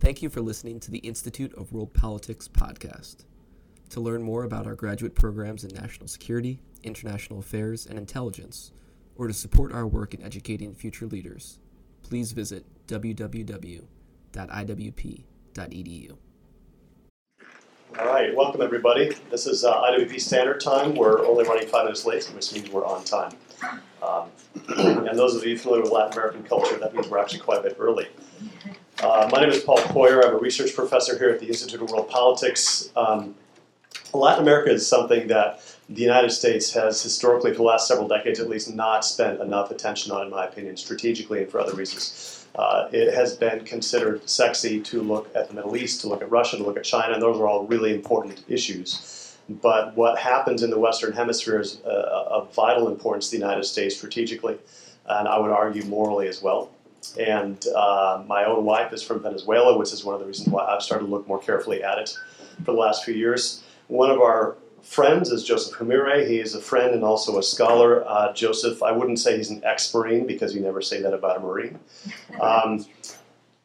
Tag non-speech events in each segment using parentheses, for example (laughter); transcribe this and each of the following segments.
Thank you for listening to the Institute of World Politics podcast. To learn more about our graduate programs in national security, international affairs, and intelligence, or to support our work in educating future leaders, please visit www.iwp.edu. All right, welcome everybody. This is uh, IWP Standard Time. We're only running five minutes late, which means we're on time. Um, (clears throat) and those of you familiar with Latin American culture, that means we're actually quite a bit early. Uh, my name is Paul Coyer. I'm a research professor here at the Institute of World Politics. Um, Latin America is something that the United States has historically, for the last several decades at least, not spent enough attention on, in my opinion, strategically and for other reasons. Uh, it has been considered sexy to look at the Middle East, to look at Russia, to look at China, and those are all really important issues. But what happens in the Western Hemisphere is uh, of vital importance to the United States strategically, and I would argue morally as well. And uh, my own wife is from Venezuela, which is one of the reasons why I've started to look more carefully at it for the last few years. One of our friends is Joseph Humire. He is a friend and also a scholar. Uh, Joseph, I wouldn't say he's an ex-Marine because you never say that about a Marine. Um,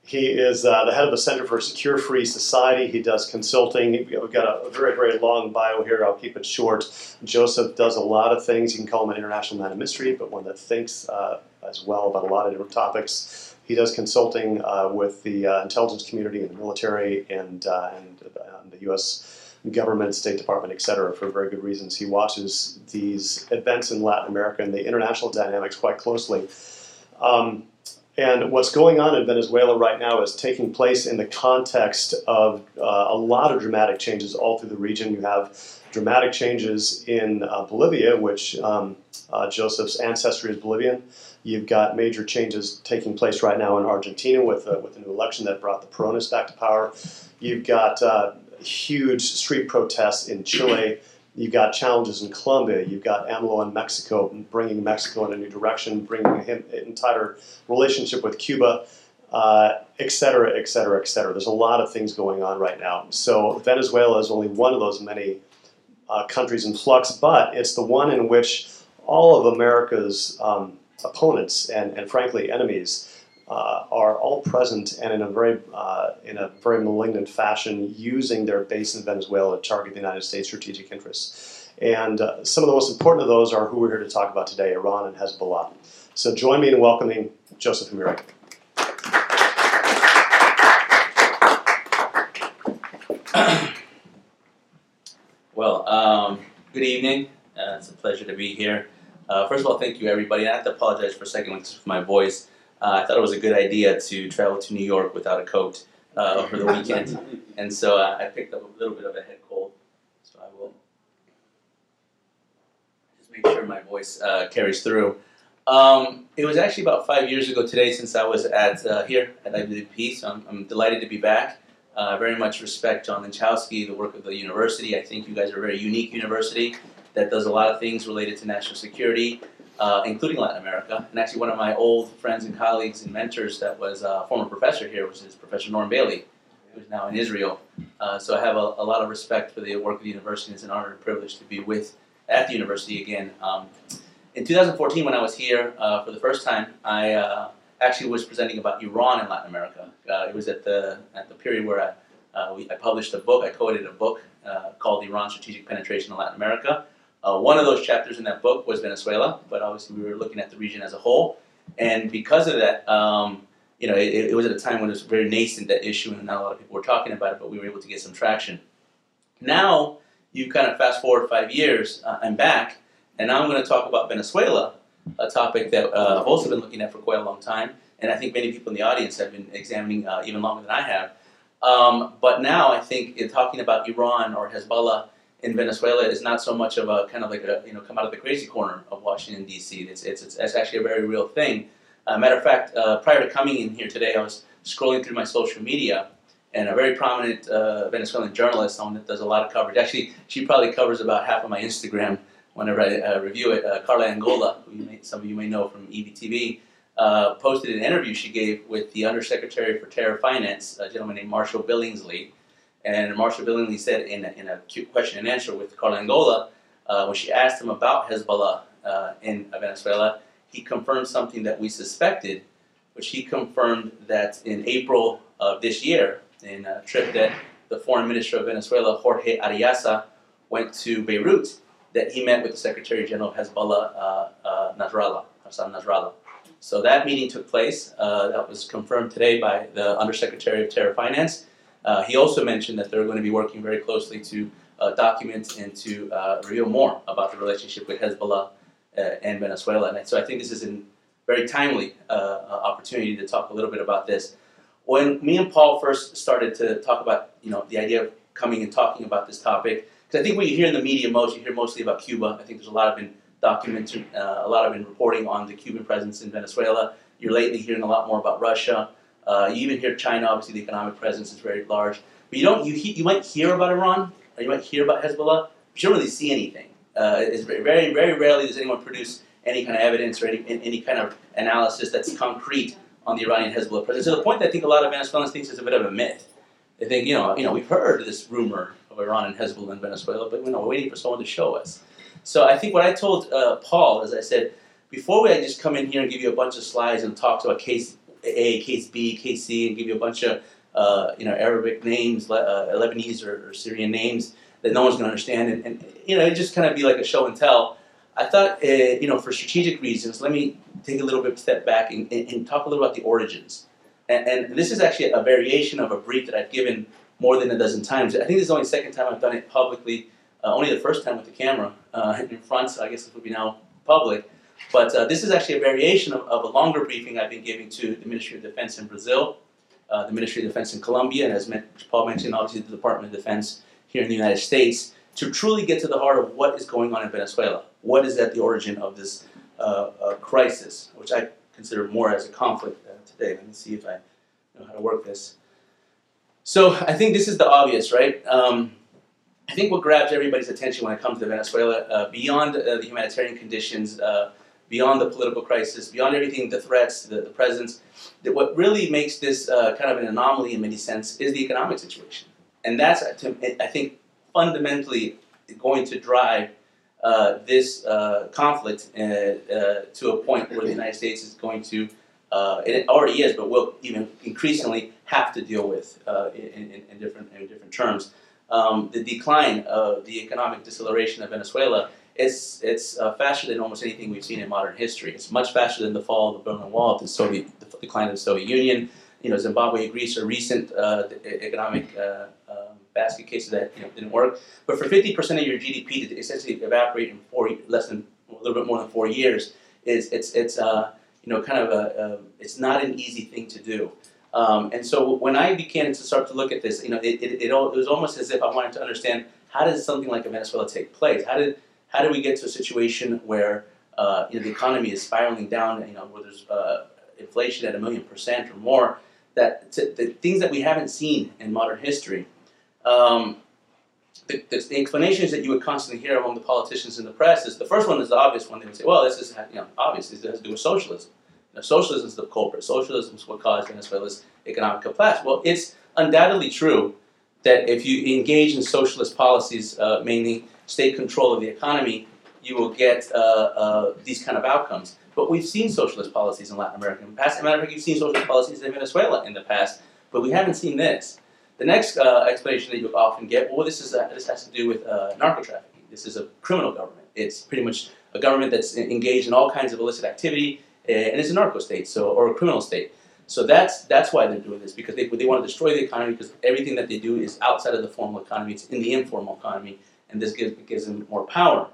he is uh, the head of the Center for Secure Free Society. He does consulting. We've got a, very, very long bio here. I'll keep it short. Joseph does a lot of things. You can call him an international man of mystery, but one that thinks uh, as well about a lot of different topics. He does consulting uh, with the uh, intelligence community and the military and, uh, and, and the U.S government, State Department, et cetera, for very good reasons. He watches these events in Latin America and the international dynamics quite closely. Um, and what's going on in Venezuela right now is taking place in the context of uh, a lot of dramatic changes all through the region. You have dramatic changes in uh, Bolivia, which um, uh, Joseph's ancestry is Bolivian. You've got major changes taking place right now in Argentina with, uh, with a new election that brought the Peronists back to power. You've got uh, huge street protests in Chile. You've got challenges in Colombia. You've got AMLO in Mexico, bringing Mexico in a new direction, bringing him an entire relationship with Cuba, uh, et cetera, et cetera, et cetera. There's a lot of things going on right now. So Venezuela is only one of those many uh, countries in flux, but it's the one in which all of America's um, opponents and, and frankly enemies uh, are all present and in a very uh, in a very malignant fashion, using their base in Venezuela to target the United States strategic interests. And uh, some of the most important of those are who we're here to talk about today: Iran and Hezbollah. So join me in welcoming Joseph Humire. (coughs) well, um, good evening. Uh, it's a pleasure to be here. Uh, first of all, thank you, everybody. I have to apologize for a second for my voice. Uh, I thought it was a good idea to travel to New York without a coat uh, over the weekend, (laughs) and so uh, I picked up a little bit of a head cold. So I will just make sure my voice uh, carries through. Um, it was actually about five years ago today since I was at uh, here at IWP, so I'm, I'm, delighted to be back. Uh, I very much respect John Lenczowski, the work of the university. I think you guys are a very unique university that does a lot of things related to national security uh, including Latin America. And actually, one of my old friends and colleagues and mentors that was a former professor here, which is Professor Norm Bailey, who's now in Israel. Uh, so I have a, a, lot of respect for the work of the university. And it's an honor and privilege to be with at the university again. Um, in 2014, when I was here uh, for the first time, I uh, actually was presenting about Iran in Latin America. Uh, it was at the at the period where I, uh, we, I published a book. I co-edited a book called Iran Strategic Penetration in Latin America. Uh, one of those chapters in that book was Venezuela, but obviously we were looking at the region as a whole. And because of that, um, you know, it, it, was at a time when it was very nascent that issue, and not a lot of people were talking about it, but we were able to get some traction. Now you kind of fast forward five years, uh, I'm back, and now I'm going to talk about Venezuela, a topic that uh, I've also been looking at for quite a long time, and I think many people in the audience have been examining uh, even longer than I have. Um, but now I think in talking about Iran or Hezbollah in Venezuela is not so much of a kind of like a you know come out of the crazy corner of Washington D.C. It's it's it's, it's actually a very real thing. Uh, matter of fact, uh, prior to coming in here today, I was scrolling through my social media, and a very prominent uh, Venezuelan journalist, someone that does a lot of coverage. Actually, she probably covers about half of my Instagram whenever I uh, review it. Uh, Carla Angola, who may, some of you may know from EVTV. Uh, posted an interview she gave with the Undersecretary for Terror Finance, a gentleman named Marshall Billingslea, and Marshall Billingslea said in a, in a question and answer with Carla Angola, uh, when she asked him about Hezbollah uh, in Venezuela, he confirmed something that we suspected, which he confirmed that in April of this year, in a trip that the foreign minister of Venezuela, Jorge Arreaza, went to Beirut, that he met with the Secretary General of Hezbollah, uh, uh, Nasrallah, Hassan Nasrallah. So that meeting took place. Uh, that was confirmed today by the Undersecretary of Terror Finance. Uh, he also mentioned that they're going to be working very closely to uh, document and to uh, reveal more about the relationship with Hezbollah uh, and Venezuela. And so I think this is a very timely uh, opportunity to talk a little bit about this. When me and Paul first started to talk about, you know, the idea of coming and talking about this topic, because I think what you hear in the media most, you hear mostly about Cuba. I think there's a lot of been documented, uh, a lot of been reporting on the Cuban presence in Venezuela. You're lately hearing a lot more about Russia. Uh, you even hear China. Obviously, the economic presence is very large. But you don't. You you might hear about Iran, or you might hear about Hezbollah. But you don't really see anything. Uh, it's very, very, rarely does anyone produce any kind of evidence or any, any kind of analysis that's concrete on the Iranian Hezbollah presence. To the point that I think a lot of Venezuelans think it's a bit of a myth. They think, you know, you know, we've heard this rumor of Iran and Hezbollah in Venezuela, but you know, we're waiting for someone to show us. So I think what I told uh, Paul, as I said, before we just come in here and give you a bunch of slides and talk about case A, case B, case C, and give you a bunch of uh, you know Arabic names, uh, Lebanese or, or, Syrian names that no one's going to understand, and, and, you know it just kind of be like a show and tell. I thought, uh, you know, for strategic reasons, let me take a little bit step back and, and, and talk a little about the origins. And, this is actually a variation of a brief that I've given more than a dozen times. I think this is only the second time I've done it publicly. Uh, only the first time with the camera uh, (laughs) in front, so I guess this would be now public. But uh, this is actually a variation of, of, a longer briefing I've been giving to the Ministry of Defense in Brazil, uh, the Ministry of Defense in Colombia, and as Paul mentioned, obviously the Department of Defense here in the United States, to truly get to the heart of what is going on in Venezuela. What is at the origin of this uh, uh, crisis, which I consider more as a conflict uh, today. Let me see if I know how to work this. So I think this is the obvious, right? Um, I think what grabs everybody's attention when it comes to Venezuela, uh, beyond the humanitarian conditions, beyond the political crisis, beyond everything, the threats, the, the presence, that what really makes this kind of an anomaly in many sense is the economic situation. And that's, I think, fundamentally going to drive uh, this uh, conflict uh, uh, to a point where the United States is going to, uh, and it already is, but will even increasingly have to deal with in, in, in, different, in different terms. Um, the decline of the economic deceleration of Venezuela it's it's uh, faster than almost anything we've seen in modern history. It's much faster than the fall of the Berlin Wall, the Soviet the decline of the Soviet Union. You know, Zimbabwe Greece are recent uh, economic uh, um, basket cases that you know, didn't work. But for 50% of your GDP to essentially evaporate in four less than a little bit more than four years is it's it's uh, you know kind of a, it's not an easy thing to do. Um, and so when I began to start to look at this, you know, it, it, it, it was almost as if I wanted to understand how does something like a Venezuela take place? How did how do we get to a situation where uh, you know the economy is spiraling down? You know, where there's uh, inflation at a million percent or more. That the things that we haven't seen in modern history. Um, the, the, the, explanations that you would constantly hear among the politicians in the press is the first one is the obvious one. They would say, "Well, this is you know obvious. This has to do with socialism. Know, socialism is the culprit. Socialism is what caused Venezuela's economic collapse." Well, it's undoubtedly true that if you engage in socialist policies, uh, mainly state control of the economy, you will get uh, uh, these kind of outcomes. But we've seen socialist policies in Latin America in the past. As a matter of fact, you've seen socialist policies in Venezuela in the past, but we haven't seen this. The next uh, explanation that you often get, well, this is uh, this has to do with uh, narco trafficking. This is a criminal government. It's pretty much a government that's engaged in all kinds of illicit activity, and it's a narco state, so or a criminal state. So that's that's why they're doing this because they they want to destroy the economy because everything that they do is outside of the formal economy. It's in the informal economy, and this gives gives them more power.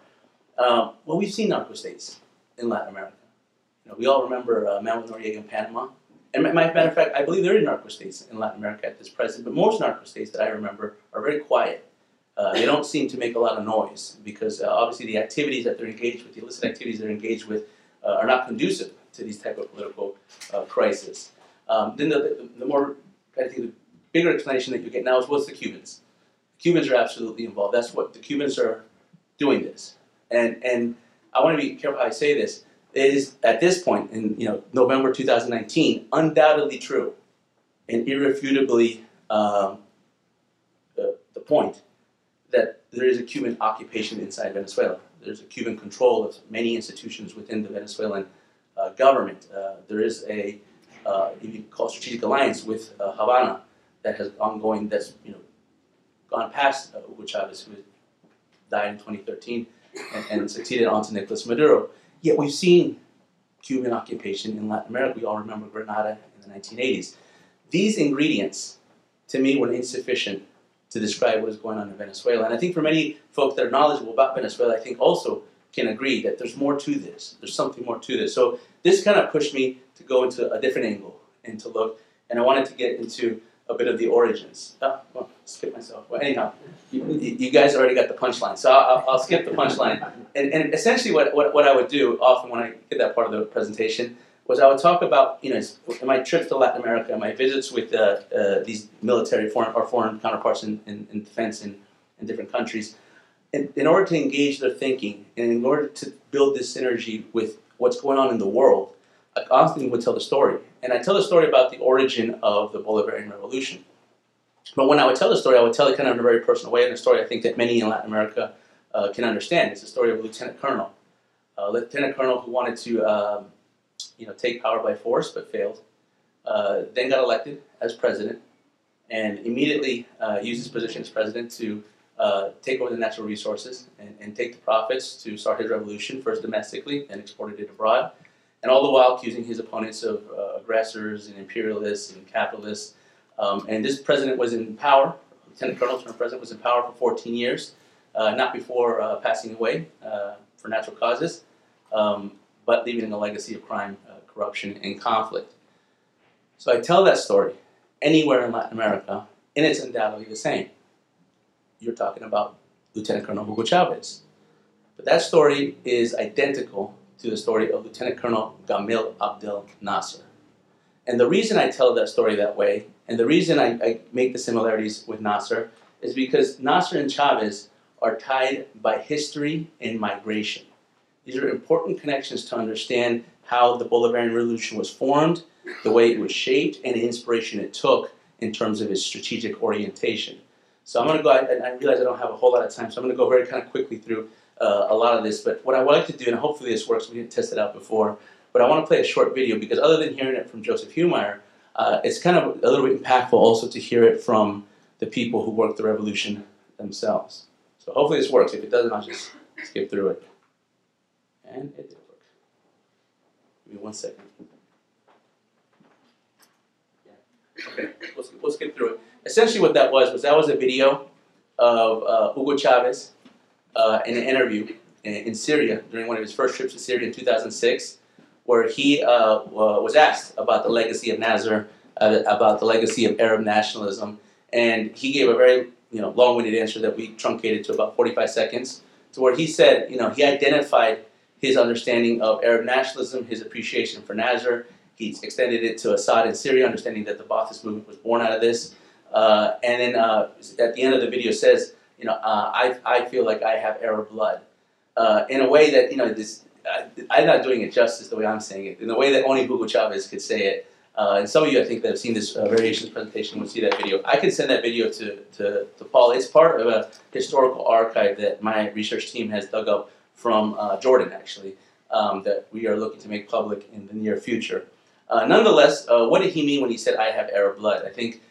Um, well, we've seen narco states in Latin America. You know, we all remember uh, Manuel Noriega in Panama. And my, matter of fact, I believe there are narco states in Latin America at this present, but most narco states that I remember are very quiet. Uh, they don't seem to make a lot of noise because uh, obviously the activities that they're engaged with, the illicit activities they're engaged with, uh, are not conducive to these type of political uh, crises. Um, then the, the, the, more, I think, the bigger explanation that you get now is what's the Cubans? Cubans are absolutely involved. That's what the Cubans are doing this, and and I want to be careful how I say this It is at this point in you know November 2019 undoubtedly true and irrefutably um, the, the point that there is a Cuban occupation inside Venezuela. There's a Cuban control of many institutions within the Venezuelan uh, government. Uh, there is a uh, you call strategic alliance with uh, Havana. that has ongoing that's you know gone past Hugo Chavez, who died in 2013 and, and succeeded onto Nicolas Maduro. Yet we've seen Cuban occupation in Latin America. We all remember Grenada in the 1980s. These ingredients, to me, were insufficient to describe what is going on in Venezuela. And I think for many folks that are knowledgeable about Venezuela, I think also can agree that there's more to this. There's something more to this. So this kind of pushed me to go into a different angle and to look. And I wanted to get into a bit of the origins. Oh, well, skip myself. Well, anyhow, you, you guys already got the punchline, so I'll, I'll skip the punchline. And, and essentially, what, what, what I would do often when I get that part of the presentation was I would talk about, you know, my trips to Latin America, my visits with uh, uh, these military foreign or foreign counterparts in, in, in defense in, in different countries. In, in order to engage their thinking and in order to build this synergy with what's going on in the world, I constantly would tell the story. And I tell the story about the origin of the Bolivarian Revolution. But when I would tell the story, I would tell it kind of in a very personal way, and a story I think that many in Latin America uh, can understand. It's the story of a lieutenant colonel, a lieutenant colonel who wanted to, um, you know, take power by force but failed. Uh, then got elected as president, and immediately uh, used his position as president to uh, take over the natural resources and, and take the profits to start his revolution, first domestically, then exported it abroad and all the while accusing his opponents of uh, aggressors and imperialists and capitalists. Um, and this president was in power, Lieutenant Colonel turned president, was in power for 14 years, uh, not before uh, passing away uh, for natural causes, um, but leaving a legacy of crime, uh, corruption, and conflict. So I tell that story anywhere in Latin America, and it's undoubtedly the same. You're talking about Lieutenant Colonel Hugo Chavez. But that story is identical to the story of Lieutenant Colonel Gamal Abdel Nasser. And the reason I tell that story that way, and the reason I, I make the similarities with Nasser, is because Nasser and Chavez are tied by history and migration. These are important connections to understand how the Bolivarian Revolution was formed, the way it was shaped, and the inspiration it took in terms of its strategic orientation. So I'm going to go, and I realize I don't have a whole lot of time, so I'm going to go very kind of quickly through uh, a lot of this. But what I would like to do, and hopefully this works, we didn't test it out before, but I want to play a short video because other than hearing it from Joseph Humire, uh, it's kind of a little bit impactful also to hear it from the people who worked the revolution themselves. So hopefully this works. If it doesn't, I'll just skip through it. And it did work. Give me one second. Yeah. Okay, we'll, we'll skip through it. Essentially, what that was was that was a video of uh, Hugo Chavez uh, in an interview in, in, Syria during one of his first trips to Syria in 2006, where he uh, was asked about the legacy of Nasser, uh, about the legacy of Arab nationalism, and he gave a very you know long-winded answer that we truncated to about 45 seconds, to where he said you know he identified his understanding of Arab nationalism, his appreciation for Nasser. He extended it to Assad in Syria, understanding that the Ba'athist movement was born out of this. Uh, and then uh, at the end of the video says, you know, uh, I, I feel like I have Arab blood uh, in a way that, you know, this, I, am not doing it justice the way I'm saying it, in the way that only Hugo Chavez could say it. Uh, and some of you, I think, that have seen this uh, variations presentation will see that video. I can send that video to, to, to, Paul. It's part of a historical archive that my research team has dug up from uh, Jordan, actually, um, that we are looking to make public in the near future. Uh, nonetheless, what did he mean when he said, I have Arab blood? I think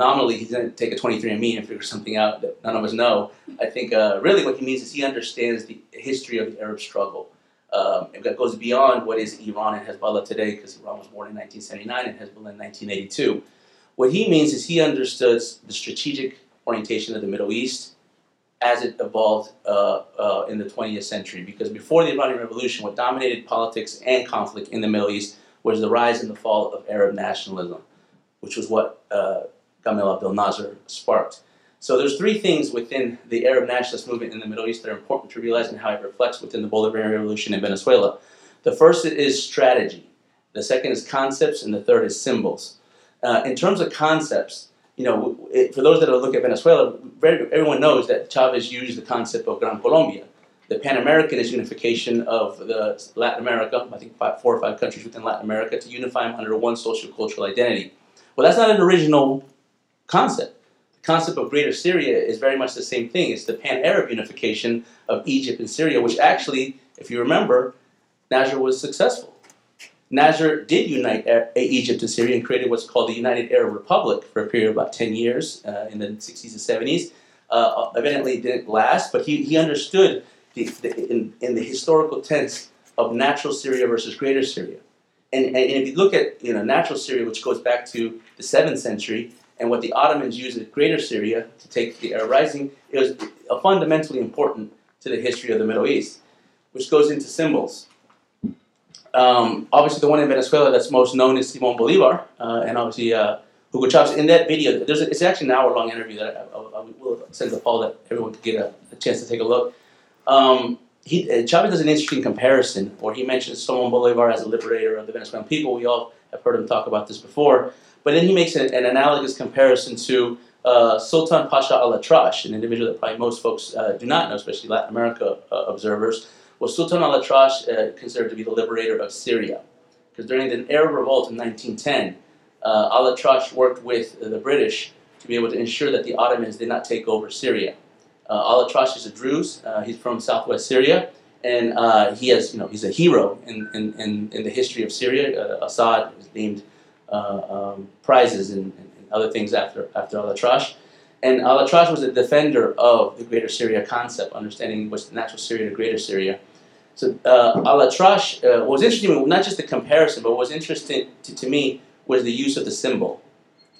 nominally he's going to take a 23andMe and figure something out that none of us know. I think uh, really what he means is he understands the history of the Arab struggle. Um, that goes beyond what is Iran and Hezbollah today, because Iran was born in 1979 and Hezbollah in 1982. What he means is he understood the strategic orientation of the Middle East as it evolved uh, uh, in the 20th century. Because before the Iranian Revolution, what dominated politics and conflict in the Middle East was the rise and the fall of Arab nationalism, which was what uh, Gamal Abdel Nasser sparked. So there's three things within the Arab nationalist movement in the Middle East that are important to realize and how it reflects within the Bolivarian Revolution in Venezuela. The first is strategy. The second is concepts, and the third is symbols. Uh, in terms of concepts, you know, it, for those that look at Venezuela, very, everyone knows that Chavez used the concept of Gran Colombia. The Pan Americanist unification of the Latin America, I think five, four or five countries within Latin America, to unify them under one social cultural identity. Well, that's not an original concept. The concept of Greater Syria is very much the same thing. It's the pan Arab unification of Egypt and Syria, which actually, if you remember, Nasser was successful. Nasser did unite Egypt and Syria and created what's called the United Arab Republic for a period of about 10 years uh, in the 60s and 70s. Uh, evidently, it didn't last, but he, he understood the, the, in, in the historical tense of natural Syria versus greater Syria. And, and if you look at you know, natural Syria, which goes back to the 7th century, and what the Ottomans used in greater Syria to take the Arab Rising, it was fundamentally important to the history of the Middle East, which goes into symbols. Um, obviously, the one in Venezuela that's most known is Simon Bolivar, uh, and obviously uh, Hugo Chavez. In that video, there's a, it's actually an hour-long interview that I, I, I, will send to Paul that everyone can get a, a chance to take a look. Um, he, uh, Chavez does an interesting comparison where he mentions Simon Bolivar as a liberator of the Venezuelan people. We all have heard him talk about this before. But then he makes an, an analogous comparison to uh, Sultan Pasha al-Atrash, an individual that probably most folks uh, do not know, especially Latin America uh, observers, was Sultan al-Atrash uh, considered to be the liberator of Syria. Because during the Arab Revolt in 1910, uh, al-Atrash worked with the British to be able to ensure that the Ottomans did not take over Syria. Uh, al-Atrash is a Druze. He's from southwest Syria, and he has, you know, he's a hero in, in, in, in the history of Syria. Assad was named um, prizes and, and, other things after after al-Atrash. And al-Atrash was a defender of the Greater Syria concept, understanding what's the natural Syria to Greater Syria. So uh, al-Atrash uh, was interesting, not just the comparison, but what was interesting to, to, me was the use of the symbol.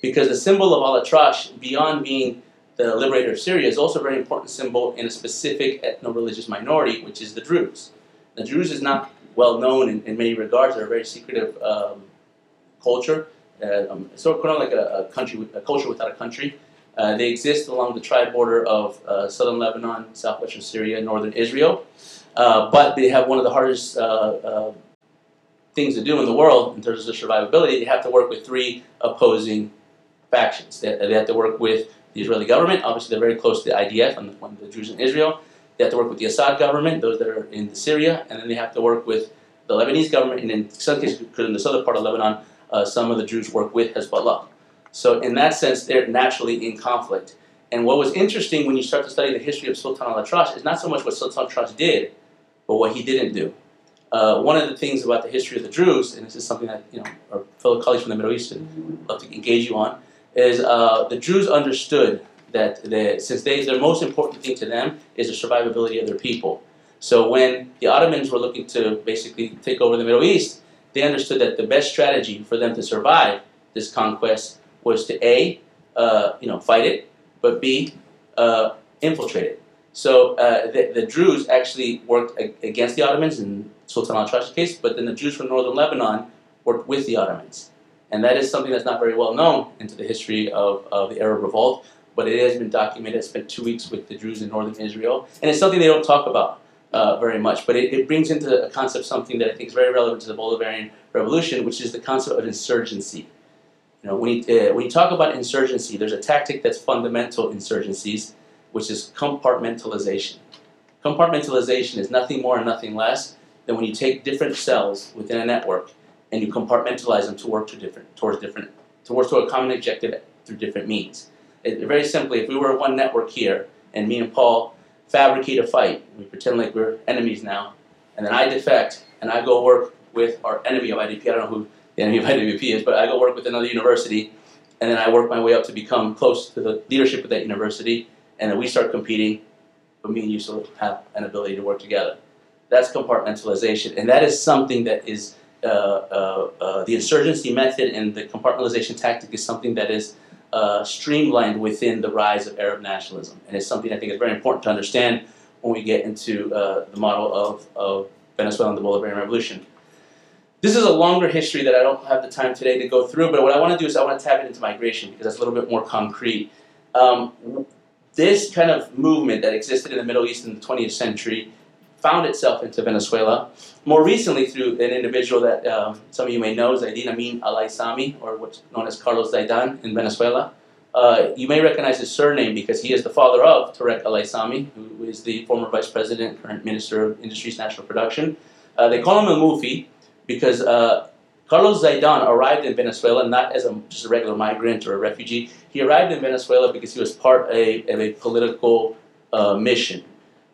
Because the symbol of al-Atrash, beyond being the liberator of Syria, is also a very important symbol in a specific ethno-religious minority, which is the Druze. The Druze is not well known in, in many regards. They're a very secretive um, culture. Uh, um, sort of kind of like a, a, country, a culture without a country. Uh, they exist along the tri border of uh, southern Lebanon, southwestern Syria, northern Israel. Uh, but they have one of the hardest uh, uh, things to do in the world in terms of survivability. They have to work with three opposing factions. They, they have to work with the Israeli government. Obviously, they're very close to the IDF and the, the Jews in Israel. They have to work with the Assad government, those that are in Syria, and then they have to work with the Lebanese government, and in some cases, in the southern part of Lebanon, uh, some of the Druze work with Hezbollah. So in that sense, they're naturally in conflict. And what was interesting when you start to study the history of Sultan al-Atrash is not so much what Sultan al-Atrash did, but what he didn't do. Uh, one of the things about the history of the Druze, and this is something that you know our fellow colleagues from the Middle East would love to engage you on, is uh, the Druze understood that since they, their most important thing to them is the survivability of their people. So when the Ottomans were looking to basically take over the Middle East, they understood that the best strategy for them to survive this conquest was to a, uh, you know, fight it, but b, uh, infiltrate it. So uh, the, the Druze actually worked against the Ottomans in Sultan al-Atrash's case, but then the Druze from northern Lebanon worked with the Ottomans. And that is something that's not very well known into the history of, of the Arab Revolt, but it has been documented. I spent two weeks with the Druze in northern Israel, and it's something they don't talk about uh, very much, but it, it brings into a concept something that I think is very relevant to the Bolivarian Revolution, which is the concept of insurgency. You know, when you, uh, when you talk about insurgency, there's a tactic that's fundamental in insurgencies, which is compartmentalization. Compartmentalization is nothing more and nothing less than when you take different cells within a network and you compartmentalize them to work to different, towards different, towards to a common objective through different means. It, very simply, if we were one network here and me and Paul fabricate a fight, we pretend like we're enemies now, and then I defect and I go work with our enemy of IDP. I don't know who the enemy of IWP is, but I go work with another university, and then I work my way up to become close to the leadership of that university, and then we start competing, but me and you still have an ability to work together. That's compartmentalization, and that is something that is uh, uh, uh, the insurgency method and the compartmentalization tactic is something that is uh, streamlined within the rise of Arab nationalism, and it's something I think is very important to understand when we get into uh, the model of, of Venezuela and the Bolivarian Revolution. This is a longer history that I don't have the time today to go through, but what I want to do is I want to tap into migration because that's a little bit more concrete. Um, this kind of movement that existed in the Middle East in the 20th century found itself into Venezuela. More recently, through an individual that um, some of you may know, Zaidan Amin al Aissami, or what's known as Carlos Zaidan in Venezuela. Uh, you may recognize his surname because he is the father of Tarek al Aissami, who is the former vice president, current minister of Industries National Production. Uh, they call him a Mufi because uh, Carlos Zaidan arrived in Venezuela not as a, just a regular migrant or a refugee. He arrived in Venezuela because he was part of a, of a political uh, mission.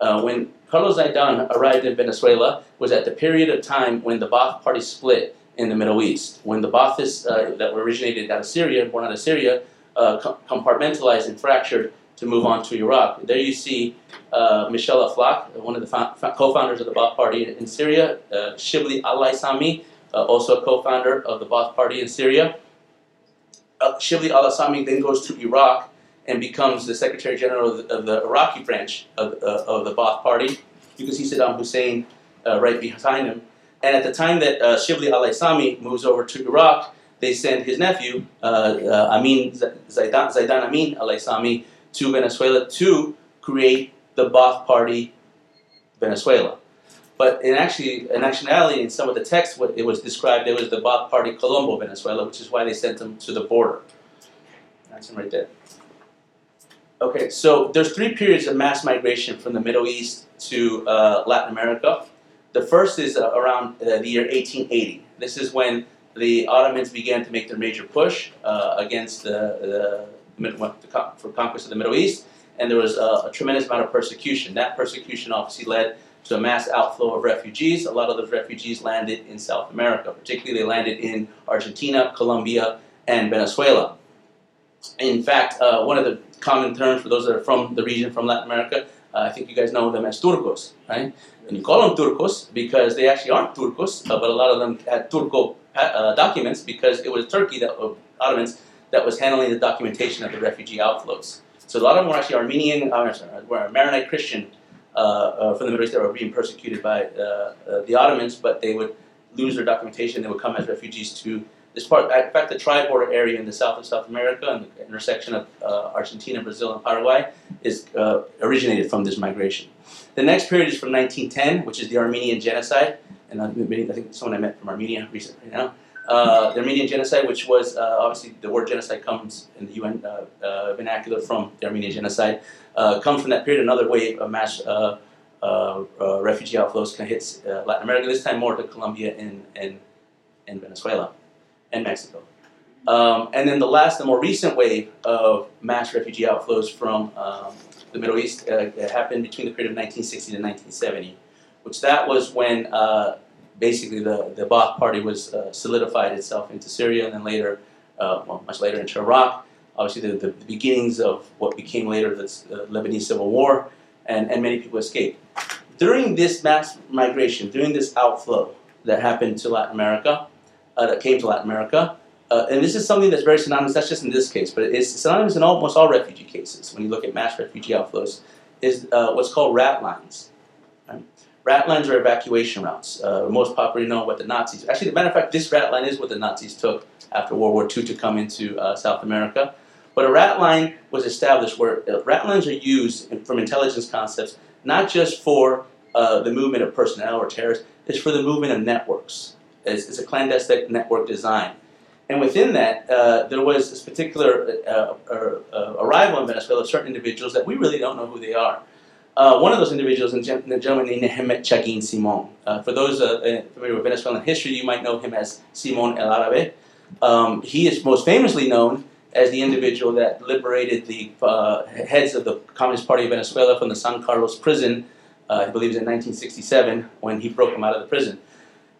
Uh, when Carlos Zaidan arrived in Venezuela was at the period of time when the Ba'ath Party split in the Middle East. When the Baathists uh, that were originated out of Syria, born out of Syria, uh, com- compartmentalized and fractured to move on to Iraq. There you see uh, Michel Aflaq, one of the fa- co-founders of the Baath Party in, Syria, uh, Shibli al-Aysami, uh, also a co-founder of the Baath Party in Syria. Uh, Shibli al-Aysami then goes to Iraq and becomes the Secretary General of the, of the Iraqi branch of, uh, of the Baath Party. You can see Saddam Hussein uh, right behind him. And at the time that uh, Shibli al-Aysami moves over to Iraq, they send his nephew, uh, uh, Amin Zaidan, Zaidan Amin al-Aysami, to Venezuela to create the Baath Party Venezuela. But in actually, in actuality, in some of the text, what it was described, it was the Baath Party Colombo Venezuela, which is why they sent him to the border. That's him right there. Okay, so there's three periods of mass migration from the Middle East to uh, Latin America. The first is uh, around uh, the year 1880. This is when the Ottomans began to make their major push uh, against the, the, for conquest of the Middle East, and there was a, a tremendous amount of persecution. That persecution obviously led to a mass outflow of refugees. A lot of those refugees landed in South America, particularly they landed in Argentina, Colombia, and Venezuela. In fact, uh, one of the common terms for those that are from the region, from Latin America, uh, I think you guys know them as Turcos, right? And you call them Turcos because they actually aren't Turcos, uh, but a lot of them had Turco uh, documents because it was Turkey that uh, Ottomans that was handling the documentation of the refugee outflows. So a lot of them were actually Armenian, uh, sorry, were Maronite Christian uh, from the Middle East that were being persecuted by the Ottomans, but they would lose their documentation. They would come as refugees to this part. In fact, the tri-border area in the south of South America and the intersection of Argentina, Brazil, and Paraguay is originated from this migration. The next period is from 1910, which is the Armenian Genocide, and I think someone I met from Armenia recently now. Uh, the Armenian genocide, which was uh, obviously the word genocide comes in the UN uh, uh, vernacular from the Armenian genocide, uh, comes from that period. Another wave of mass refugee outflows kind of hits Latin America, this time more to Colombia and, and, and Venezuela and Mexico. Um, and then the last, the more recent wave of mass refugee outflows from um, the Middle East happened between the period of 1960 to 1970, which that was when basically the, the Baath party was uh, solidified itself into Syria and then later, uh, well, much later into Iraq. Obviously, the, the, the beginnings of what became later the uh, Lebanese Civil War, and, and many people escaped. During this mass migration, during this outflow that happened to Latin America, uh, that came to Latin America, uh, and this is something that's very synonymous, that's just in this case, but it's synonymous in almost all refugee cases when you look at mass refugee outflows, is uh, what's called rat lines. Rat lines are evacuation routes. Uh, most popularly known what the Nazis. Actually, matter of fact, this rat line is what the Nazis took after World War II to come into uh, South America. But a rat line was established where uh, rat lines are used from intelligence concepts not just for uh, the movement of personnel or terrorists, it's for the movement of networks. It's a clandestine network design. And within that, uh, there was this particular uh, arrival in Venezuela of certain individuals that we really don't know who they are. Uh, one of those individuals is a gentleman named Mehmet Chagin Simon. Uh, for those uh, uh, familiar with Venezuelan history, you might know him as Simon El Arabe. Um, he is most famously known as the individual that liberated the uh, heads of the Communist Party of Venezuela from the San Carlos prison, uh, I believe it was in 1967, when he broke them out of the prison.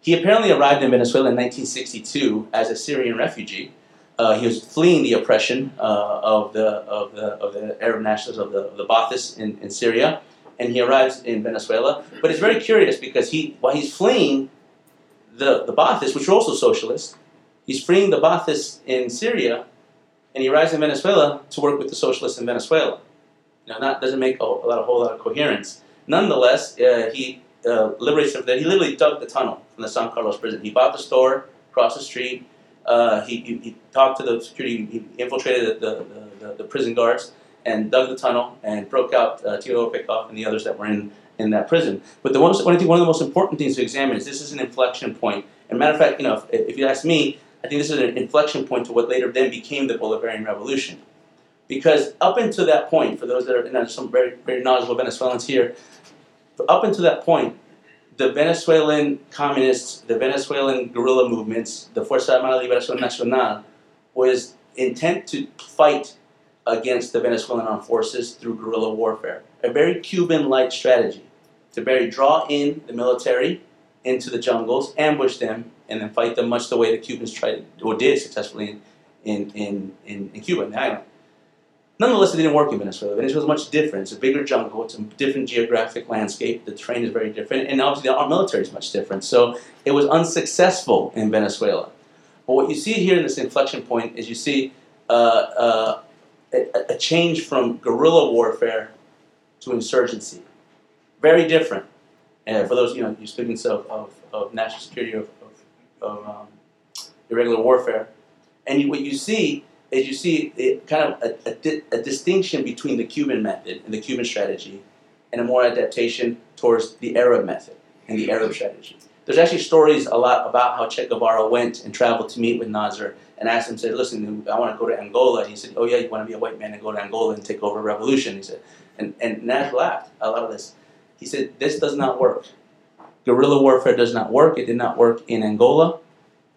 He apparently arrived in Venezuela in 1962 as a Syrian refugee. Uh, he was fleeing the oppression uh, of, the, of, the, of the Arab nationalists, of the, the Baathists in, in Syria and he arrives in Venezuela. But it's very curious because he, while he's fleeing the, the Baathists, which are also socialists, he's freeing the Baathists in Syria, and he arrives in Venezuela to work with the socialists in Venezuela. Now, that doesn't make a, a, lot, a whole lot of coherence. Nonetheless, uh, he uh, liberates them. He literally dug the tunnel from the San Carlos prison. He bought the store across the street. Uh, he, he, he, talked to the security. He infiltrated the, the, the, the prison guards and dug the tunnel and broke out uh, Teodoro Petkoff and the others that were in, in that prison. But the one, I think one of the most important things to examine is this is an inflection point. And matter of fact, you know, if, if you ask me, I think this is an inflection point to what later then became the Bolivarian Revolution. Because up until that point, for those that are, some very, very knowledgeable Venezuelans here, up until that point, the Venezuelan communists, the Venezuelan guerrilla movements, the Fuerza Armada Liberación Nacional, was intent to fight against the Venezuelan armed forces through guerrilla warfare. A very Cuban like strategy to very draw in the military into the jungles, ambush them, and then fight them much the way the Cubans tried or did successfully in, in, in, in Cuba, in the island. Nonetheless, it didn't work in Venezuela. Venezuela is much different. It's a bigger jungle. It's a different geographic landscape. The terrain is very different, and obviously our military is much different. So it was unsuccessful in Venezuela. But what you see here in this inflection point is you see uh, uh, a, a change from guerrilla warfare to insurgency. Very different. And for those, you know, you students of, of, of national security, of, of, of um, irregular warfare, and you, what you see is you see it, kind of a, a, di- a distinction between the Cuban method and the Cuban strategy, and a more adaptation towards the Arab method and the Arab strategy. There's actually stories a lot about how Che Guevara went and traveled to meet with Nasser and asked him, said, listen, I want to go to Angola. He said, oh yeah, you want to be a white man and go to Angola and take over a revolution. He said, and, and Nash laughed a lot of this. He said, this does not work. Guerrilla warfare does not work. It did not work in Angola.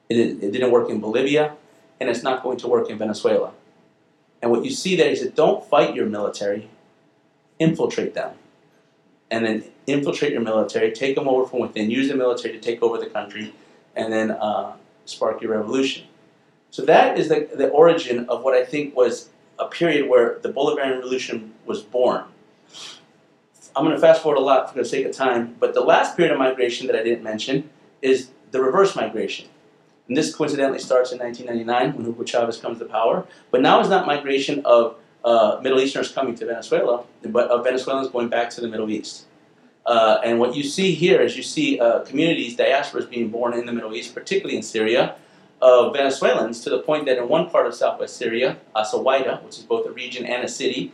It, it didn't work in Bolivia. And it's not going to work in Venezuela. And what you see there is that don't fight your military, infiltrate them. And then infiltrate your military, take them over from within, use the military to take over the country, and then uh, spark your revolution. So that is the, the origin of what I think was a period where the Bolivarian Revolution was born. I'm going to fast forward a lot for the sake of time, but the last period of migration that I didn't mention is the reverse migration. And this coincidentally starts in 1999 when Hugo Chavez comes to power. But now it's not migration of uh, Middle Easterners coming to Venezuela, but of Venezuelans going back to the Middle East. Uh, and what you see here is you see uh, communities, diasporas being born in the Middle East, particularly in Syria, of Venezuelans to the point that in one part of southwest Syria, Asawaida, which is both a region and a city,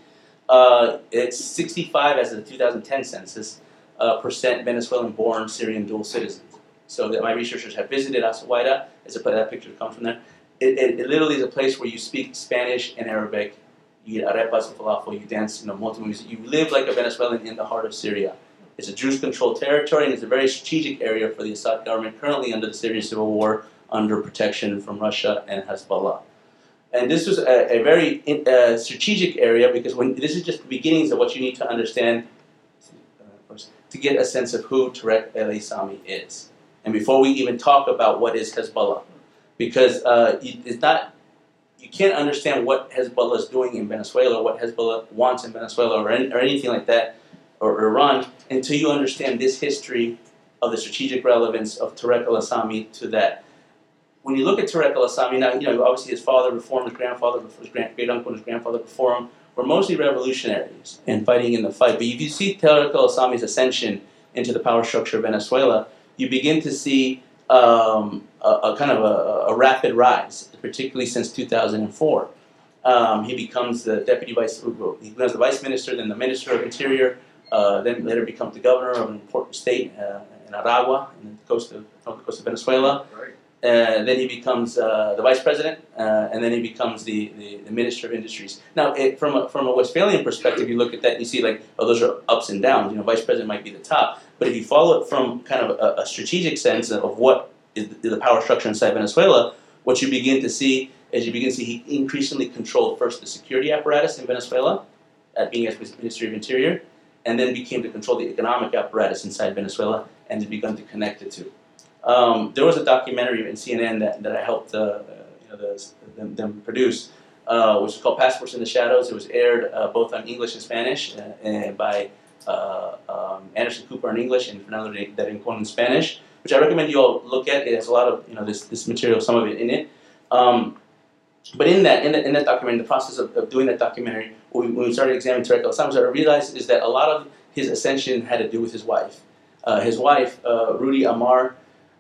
uh, it's 65 as of the 2010 census uh, percent Venezuelan-born Syrian dual citizens. So that my researchers have visited Asawaida, as a, that picture comes from there. It, it, it, literally is a place where you speak Spanish and Arabic, you eat arepas and falafel, you dance, you know, multiple music. You live like a Venezuelan in the heart of Syria. It's a Druze-controlled territory, and it's a very strategic area for the Assad government currently under the Syrian civil war, under protection from Russia and Hezbollah. And this was a, a very uh, strategic area because when this is just the beginnings of what you need to understand uh, to get a sense of who Tarek El Aissami is. And before we even talk about what is Hezbollah, because uh, it's not, you can't understand what Hezbollah is doing in Venezuela, what Hezbollah wants in Venezuela, or, or anything like that, or Iran, until you understand this history of the strategic relevance of Tarek El Aissami to that when you look at Tarek El Aissami, now, you know, obviously his father reformed, his grandfather, his great uncle, and his grandfather before him were mostly revolutionaries and fighting in the fight. But if you see Tarek El Aissami's ascension into the power structure of Venezuela, you begin to see um, a, a, kind of a, a, rapid rise, particularly since 2004. Um, he becomes the deputy vice, he becomes the vice minister, then the minister of interior, uh, then later becomes the governor of an important state uh, in Aragua, in the coast of, the coast of Venezuela. Right. Uh, then he becomes uh, the vice president, uh, and then he becomes the, the, the minister of industries. Now, it, from, a, from a Westphalian perspective, you look at that and you see like, oh, those are ups and downs. You know, vice president might be the top, but if you follow it from kind of a, a strategic sense of what is the power structure inside Venezuela, what you begin to see is you begin to see he increasingly controlled first the security apparatus in Venezuela, at being as Ministry of Interior, and then became to control the economic apparatus inside Venezuela, and to begun to connect the two. Um, there was a documentary in CNN that, that I helped uh, you know, the, them, them, produce, uh, which is called Passports in the Shadows. It was aired uh, both on English and Spanish uh, by uh, um, Anderson Cooper in English and Fernando de Rincon in Spanish, which I recommend you all look at. It has a lot of you know this, this material, some of it in it. Um, but in that, in, the, in that documentary, the process of, of doing that documentary, when we, when we started examining Tarek El what I realized is that a lot of his ascension had to do with his wife. Uh, his wife, Rudy Amar,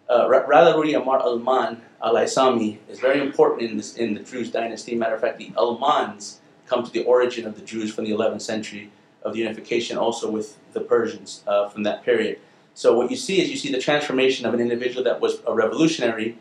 uh, rather Rudy Amar Alman al-Aissami is very important in, this, in the Druze dynasty. Matter of fact, the Almans come to the origin of the Druze from the 11th century of the unification also with the Persians uh, from that period. So what you see is you see the transformation of an individual that was a revolutionary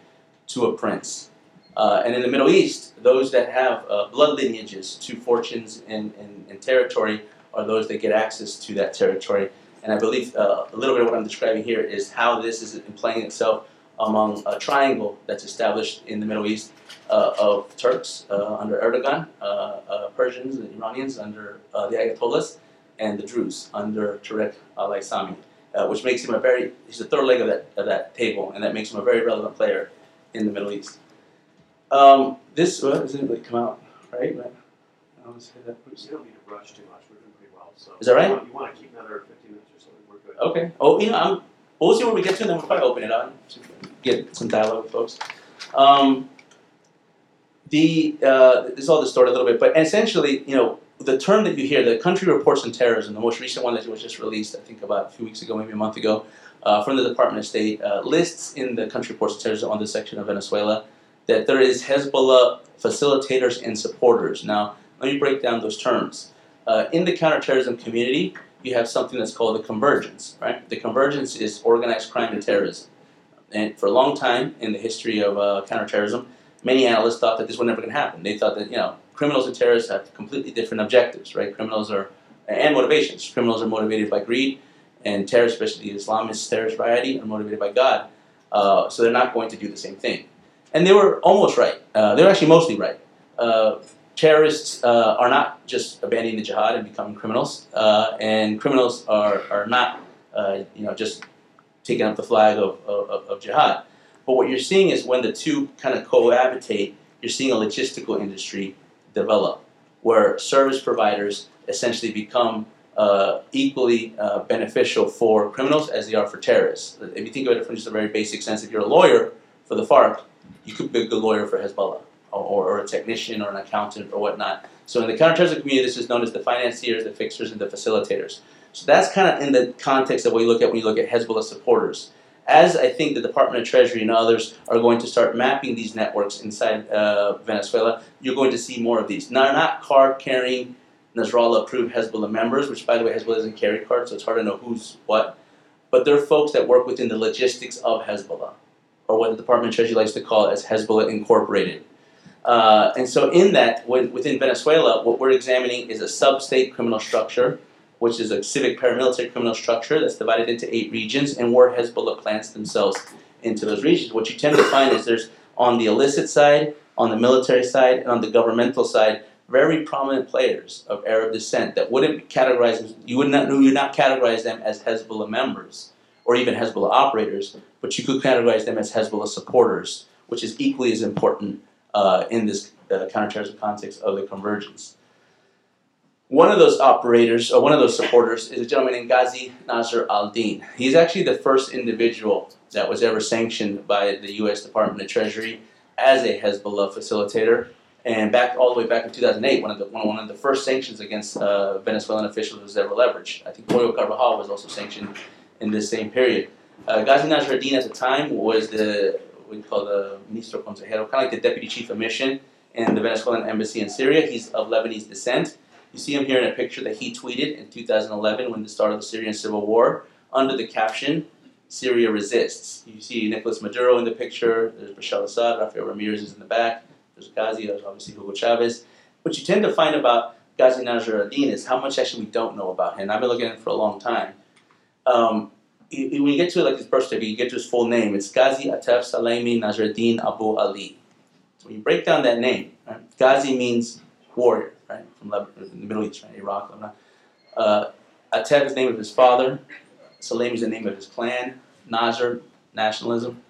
to a prince. Uh, and in the Middle East, those that have uh, blood lineages to fortunes and, and, and territory are those that get access to that territory. And I believe uh, a little bit of what I'm describing here is how this is playing itself among a triangle that's established in the Middle East uh, of Turks uh, under Erdogan, uh, Persians and Iranians under the Ayatollahs, and the Druze under Tarek al-Aissami. uh, which makes him a very he's the third leg of that of that table, and that makes him a very relevant player in the Middle East. Um, this well, doesn't really come out right. I don't say that. You don't need to rush too much. We're doing pretty well. So Is that right? You want, you want to keep another 15 minutes or so. We're good. Okay. Oh, you know, I'm, we'll see where we get to, and then we'll probably open it up, get some dialogue with folks. Um, the uh, this is all distorted a little bit, but essentially, you know, the term that you hear, the country reports on terrorism, the most recent one that was just released, I think about a few weeks ago, maybe a month ago, uh, from the Department of State, uh, lists in the country reports on terrorism on this section of Venezuela that there is Hezbollah facilitators and supporters. Now, let me break down those terms. Uh, in the counterterrorism community, you have something that's called the convergence, right? The convergence is organized crime and terrorism. And for a long time in the history of uh, counterterrorism, many analysts thought that this was never going to happen. They thought that, you know, criminals and terrorists have completely different objectives, right? Criminals are, and motivations. Criminals are motivated by greed, and terrorists, especially the Islamist terrorist variety, are motivated by God. Uh, so they're not going to do the same thing. And they were almost right. Uh, they were actually mostly right. Uh, terrorists uh, are not just abandoning the jihad and becoming criminals, uh, and criminals are, are not, uh, you know, just taking up the flag of, of, of jihad. But what you're seeing is when the two kind of cohabitate, you're seeing a logistical industry develop, where service providers essentially become uh, equally uh, beneficial for criminals as they are for terrorists. If you think about it from just a very basic sense, if you're a lawyer for the FARC, you could be a good lawyer for Hezbollah, or, or a technician, or an accountant, or whatnot. So in the counterterrorism community, this is known as the financiers, the fixers, and the facilitators. So that's kind of in the context of what you look at when you look at Hezbollah supporters. As I think the Department of Treasury and others are going to start mapping these networks inside uh, Venezuela, you're going to see more of these. Now, not card carrying Nasrallah approved Hezbollah members, which by the way, Hezbollah doesn't carry cards, so it's hard to know who's what. But they're folks that work within the logistics of Hezbollah, or what the Department of Treasury likes to call as Hezbollah Incorporated. Uh, and so, in that, within Venezuela, what we're examining is a sub state criminal structure which is a civic paramilitary criminal structure that's divided into eight regions, and where Hezbollah plants themselves into those regions. What you tend to find is there's on the illicit side, on the military side, and on the governmental side, very prominent players of Arab descent that wouldn't categorize you would not you would not categorize them as Hezbollah members or even Hezbollah operators, but you could categorize them as Hezbollah supporters, which is equally as important uh, in this uh, counterterrorism context of the convergence. One of those operators, or one of those supporters, is a gentleman named Ghazi Nasr al-Din. He's actually the first individual that was ever sanctioned by the U.S. Department of Treasury as a Hezbollah facilitator. And back all the way back in 2008, one of the one, of the first sanctions against uh, Venezuelan officials was ever leveraged. I think Pollo Carvajal was also sanctioned in this same period. Uh, Ghazi Nasr al-Din at the time was the we call the ministro consejero, kind of like the deputy chief of mission in the Venezuelan embassy in Syria. He's of Lebanese descent. You see him here in a picture that he tweeted in 2011 when the start of the Syrian civil war under the caption, Syria resists. You see Nicolas Maduro in the picture, there's Bashar Assad, Rafael Ramirez is in the back, there's Ghazi, there's obviously Hugo Chavez. What you tend to find about Ghazi Nasr al-Din is how much actually we don't know about him. I've been looking at him for a long time. Um, when you get to like his birth certificate, you get to his full name. It's Ghazi Atef Salami Nasruddin Abu Ali. So when you break down that name, right, Ghazi means warrior right, from Lebanon, the Middle East, right, Iraq, Lebanon. Uh, Atef is the name of his father. Salam is the name of his clan. Nasr, nationalism.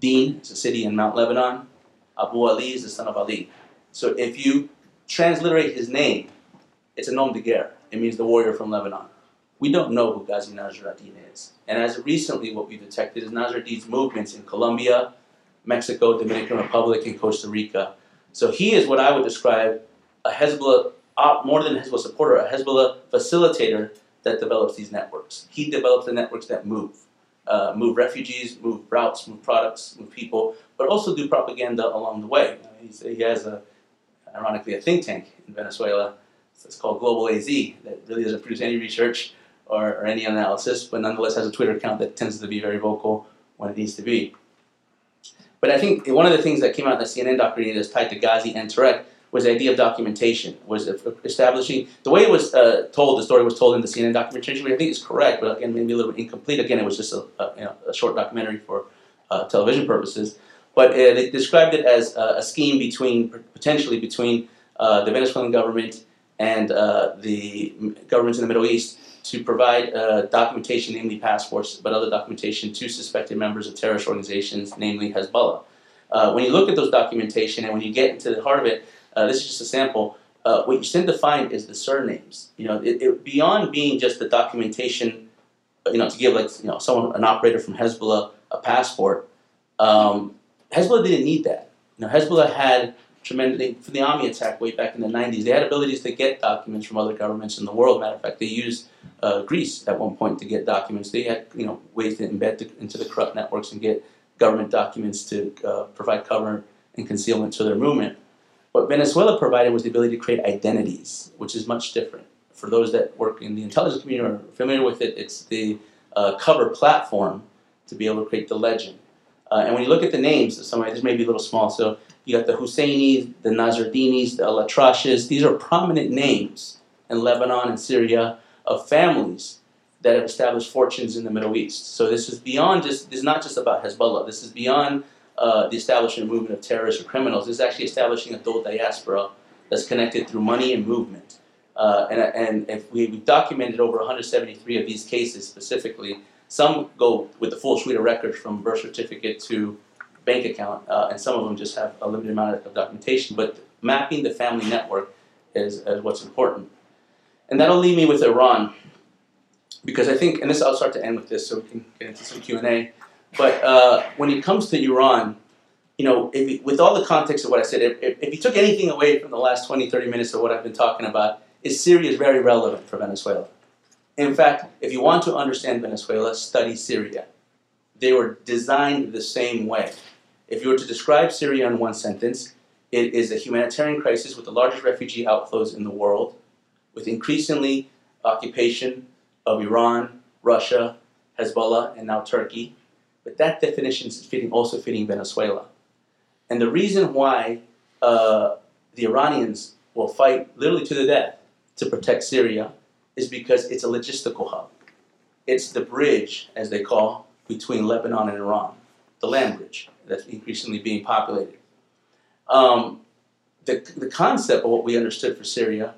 Din is a city in Mount Lebanon. Abu Ali is the son of Ali. So if you transliterate his name, it's a nom de guerre. It means the warrior from Lebanon. We don't know who Ghazi Nasr ad-Din is. And as recently, what we detected is Nasr ad-Din's movements in Colombia, Mexico, Dominican Republic, and Costa Rica. So he is what I would describe a Hezbollah, more than a Hezbollah supporter, a Hezbollah facilitator that develops these networks. He develops the networks that move. Uh, move refugees, move routes, move products, move people, but also do propaganda along the way. he has a, ironically, a think tank in Venezuela. It's called Global AZ that really doesn't produce any research or, or any analysis, but nonetheless has a Twitter account that tends to be very vocal when it needs to be. But I think one of the things that came out in the CNN documentary that's tied to Ghazi and Tarek was the idea of documentation, was establishing the way it was uh, told. The story was told in the CNN documentary, which I think is correct, but again, maybe a little bit incomplete. Again, it was just a, a, you know, a short documentary for uh, television purposes, but uh, they described it as a scheme between potentially between uh, the Venezuelan government and uh, the governments in the Middle East to provide uh, documentation, namely passports, but other documentation to suspected members of terrorist organizations, namely Hezbollah. Uh, when you look at those documentation and when you get into the heart of it, uh, this is just a sample. Uh, what you tend to find is the surnames. You know, it, it, beyond being just the documentation, you know, to give like you know someone an operator from Hezbollah a passport. Um, Hezbollah didn't need that. You know, Hezbollah had tremendous from the AMIA attack way back in the 90s. They had abilities to get documents from other governments in the world. Matter of fact, they used uh, Greece at one point to get documents. They had you know ways to embed to, into the corrupt networks and get government documents to uh, provide cover and concealment to their movement. What Venezuela provided was the ability to create identities, which is much different. For those that work in the intelligence community or are familiar with it, it's the uh, cover platform to be able to create the legend. Uh, and when you look at the names, of some this may be a little small. So you got the Husseinis, the Nasruddinis, the Al-Atrashes. These are prominent names in Lebanon and Syria of families that have established fortunes in the Middle East. So this is beyond just, this is not just about Hezbollah. This is beyond uh, the establishment movement of terrorists or criminals. Is actually establishing a dual diaspora that's connected through money and movement. Uh, and, and if we, we've documented over 173 of these cases specifically, some go with the full suite of records from birth certificate to bank account, uh, and some of them just have a limited amount of documentation. But mapping the family network is, is what's important. And that'll leave me with Iran, because I think, and this I'll start to end with this, so we can get into some Q and A. But uh, when it comes to Iran, you know, with all the context of what I said, if, if, you took anything away from the last 20, 30 minutes of what I've been talking about, is Syria is very relevant for Venezuela. In fact, if you want to understand Venezuela, study Syria. They were designed the same way. If you were to describe Syria in one sentence, it is a humanitarian crisis with the largest refugee outflows in the world, with increasingly occupation of Iran, Russia, Hezbollah, and now Turkey. But that definition is fitting, also fitting Venezuela. And the reason why uh, the Iranians will fight literally to the death to protect Syria is because it's a logistical hub. It's the bridge, as they call, between Lebanon and Iran, the land bridge that's increasingly being populated. Um, the, the concept of what we understood for Syria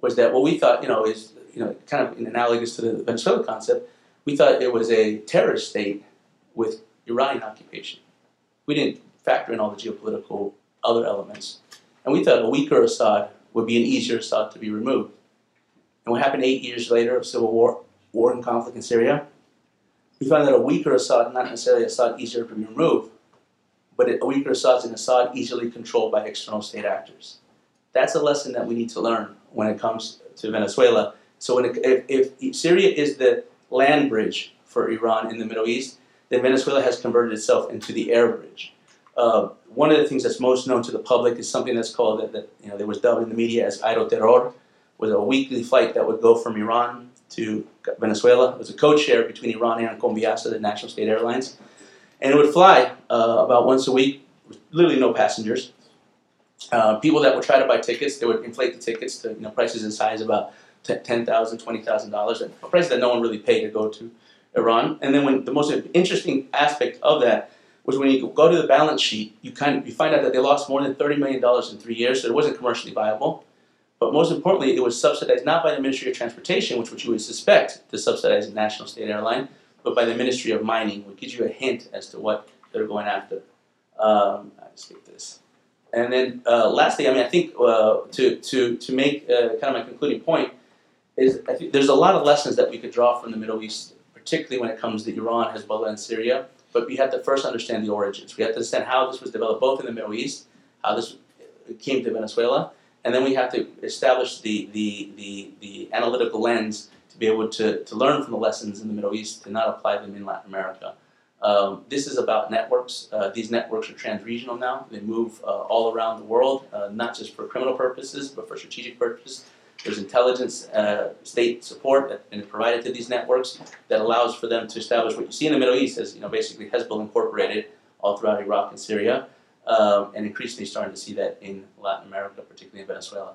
was that what we thought, you know, is you know kind of analogous to the Venezuela concept. We thought it was a terrorist state with Iranian occupation. We didn't factor in all the geopolitical other elements, and we thought a weaker Assad would be an easier Assad to be removed. And what happened eight years later of civil war, war and conflict in Syria? We found that a weaker Assad, not necessarily Assad easier to be removed, but a weaker Assad is an Assad easily controlled by external state actors. That's a lesson that we need to learn when it comes to Venezuela. So it, if, if Syria is the land bridge for Iran in the Middle East, then Venezuela has converted itself into the air bridge. Uh, one of the things that's most known to the public is something that's called that, that you know that was dubbed in the media as Aeroterror, was a weekly flight that would go from Iran to Venezuela. It was a code share between Iran Air and Conviasa, the national state airlines. And it would fly uh, about once a week, with literally no passengers. Uh, people that would try to buy tickets, they would inflate the tickets to you know, prices as as about $10,000, $20,000, a price that no one really paid to go to Iran. And then when the most interesting aspect of that was when you go to the balance sheet, you kind of you find out that they lost more than $30 million in three years, so it wasn't commercially viable. But most importantly, it was subsidized not by the Ministry of Transportation, which, which you would suspect to subsidize a national state airline, but by the Ministry of Mining, which gives you a hint as to what they're going after. Um, I skip this. And then uh, lastly, I mean, I think uh, to, to, to make uh, kind of my concluding point is there's a lot of lessons that we could draw from the Middle East, particularly when it comes to Iran, Hezbollah, and Syria. But we have to first understand the origins. We have to understand how this was developed both in the Middle East, how this came to Venezuela, and then we have to establish the, the, the, the analytical lens to be able to, to learn from the lessons in the Middle East and not apply them in Latin America. Um, this is about networks. Uh, these networks are trans-regional now. They move uh, all around the world, uh, not just for criminal purposes, but for strategic purposes. There's intelligence, uh, state support that, that is provided to these networks that allows for them to establish what you see in the Middle East as, you know, basically Hezbollah incorporated all throughout Iraq and Syria um, and increasingly starting to see that in Latin America, particularly in Venezuela.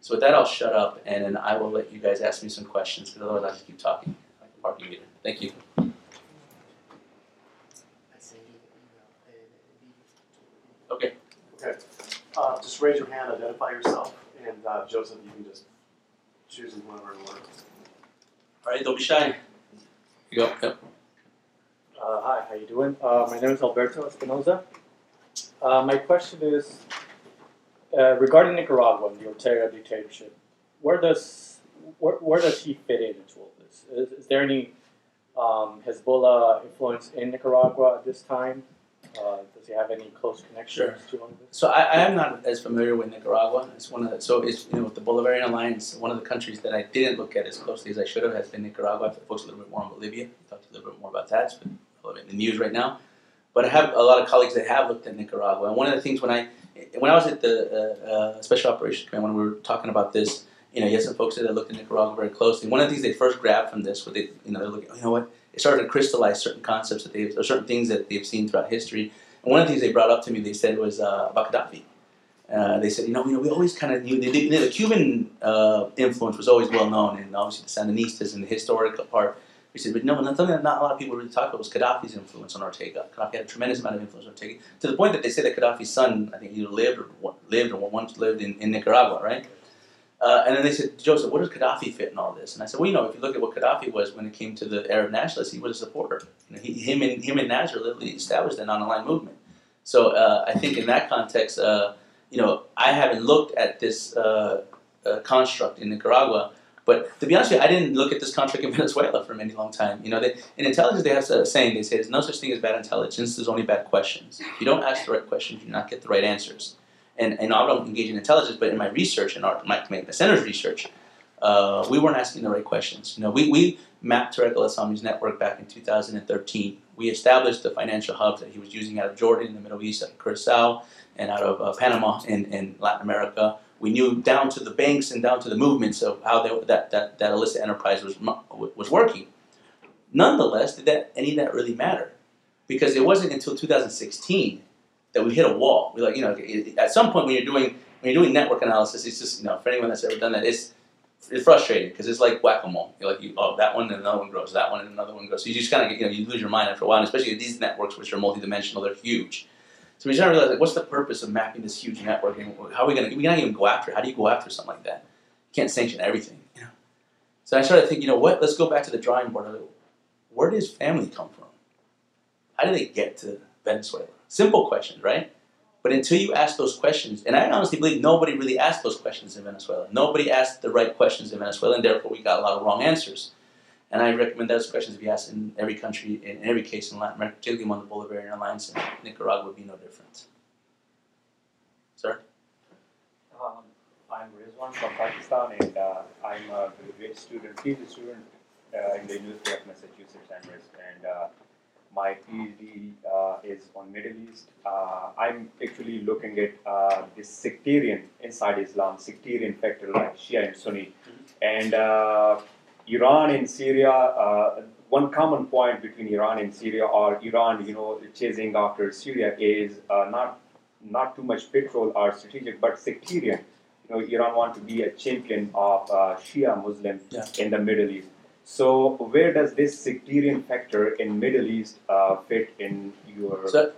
So with that, I'll shut up, and then I will let you guys ask me some questions, because otherwise I'll just keep talking like a parking meter. Thank you. Okay. Okay. Uh, just raise your hand, identify yourself, and uh, Joseph, you can just choose whoever in order. All right, don't be shy. You go. Yep. Uh, hi, how you doing? Uh, my name is Alberto Espinoza. Uh, my question is uh, regarding Nicaragua and the Ortega dictatorship. Where does where, where does he fit in into all this? Is, is there any um, Hezbollah influence in Nicaragua at this time? Uh, does he have any close connections to all of this? So I, I am not as familiar with Nicaragua. It's one of the, so it's you know with the Bolivarian Alliance. One of the countries that I didn't look at as closely as I should have has been Nicaragua. I've focused a little bit more on Bolivia. I'll talk a little bit more about that. It's been a little bit in the news right now. But I have a lot of colleagues that have looked at Nicaragua. And one of the things when I when I was at the uh, uh, Special Operations Command when we were talking about this, you know, you had some folks that looked at Nicaragua very closely. One of the things they first grabbed from this, what they you know they're looking, you know what, it started to crystallize certain concepts that they or certain things that they've seen throughout history. And one of the things they brought up to me, they said was uh, about Gaddafi. Uh, they said, you know, you know, we always kind of knew the, the, the Cuban uh, influence was always well known, and obviously the Sandinistas and the historical part. We said, but no, something that not a lot of people really talk about was Gaddafi's influence on Ortega. Gaddafi had a tremendous amount of influence on Ortega, to the point that they say that Gaddafi's son, I think, either lived or lived or once lived in, in Nicaragua, right? Uh, and then they said, Joseph, where does Gaddafi fit in all this? And I said, well, you know, if you look at what Gaddafi was when it came to the Arab nationalists, he was a supporter. You know, he, him and him and Nasser literally established the non-aligned movement. So uh, I think in that context, uh, you know, I haven't looked at this uh, uh, construct in Nicaragua. But to be honest with you, I didn't look at this construct in (laughs) Venezuela for many long time. You know, they, in intelligence, they have a saying. They say there's no such thing as bad intelligence. There's only bad questions. If you don't ask the right questions, you do not get the right answers. And, and I don't engage in intelligence, but in my research and our, my, center's research, uh, we weren't asking the right questions. You know, we, we mapped Tariq al-Assami's network back in 2013. We established the financial hubs that he was using out of Jordan in the Middle East, out of Curacao, and out of uh, Panama in, in Latin America. We knew down to the banks and down to the movements of how they, that, that, that illicit enterprise was, was working. Nonetheless, did that any of that really matter? Because it wasn't until 2016 that we hit a wall. We like, you know, at some point when you're doing when you're doing network analysis, it's just you know, for anyone that's ever done that, it's it's frustrating because it's like whack-a-mole. You're like, you, oh, that one and another one grows, that one and another one grows. So you just kind of you know you lose your mind after a while, and especially these networks which are multidimensional, they're huge. So we to realize like, what's the purpose of mapping this huge network, and how are we gonna we can't even go after? It. How do you go after something like that? You can't sanction everything, you know. So I started thinking, you know what? Let's go back to the drawing board. Where does family come from? How do they get to Venezuela? Simple questions, right? But until you ask those questions, and I honestly believe nobody really asked those questions in Venezuela. Nobody asked the right questions in Venezuela, and therefore we got a lot of wrong answers. And I recommend those questions be asked in every country, in every case in Latin America, particularly among the Bolivarian Alliance, and Nicaragua would be no different. Sir? Um, I'm Rizwan from Pakistan, and uh, I'm a graduate student, PhD student uh, in the University of Massachusetts Amherst, and uh, my PhD uh, is on Middle East. Uh, I'm actually looking at uh, this sectarian inside Islam, sectarian factor like Shia and Sunni, and uh, Iran and Syria. Uh, one common point between Iran and Syria, or Iran, you know, chasing after Syria, is uh, not not too much petrol or strategic, but sectarian. You know, Iran want to be a champion of Shia Muslim Yeah. in the Middle East. So where does this sectarian factor in Middle East uh, fit in your? So,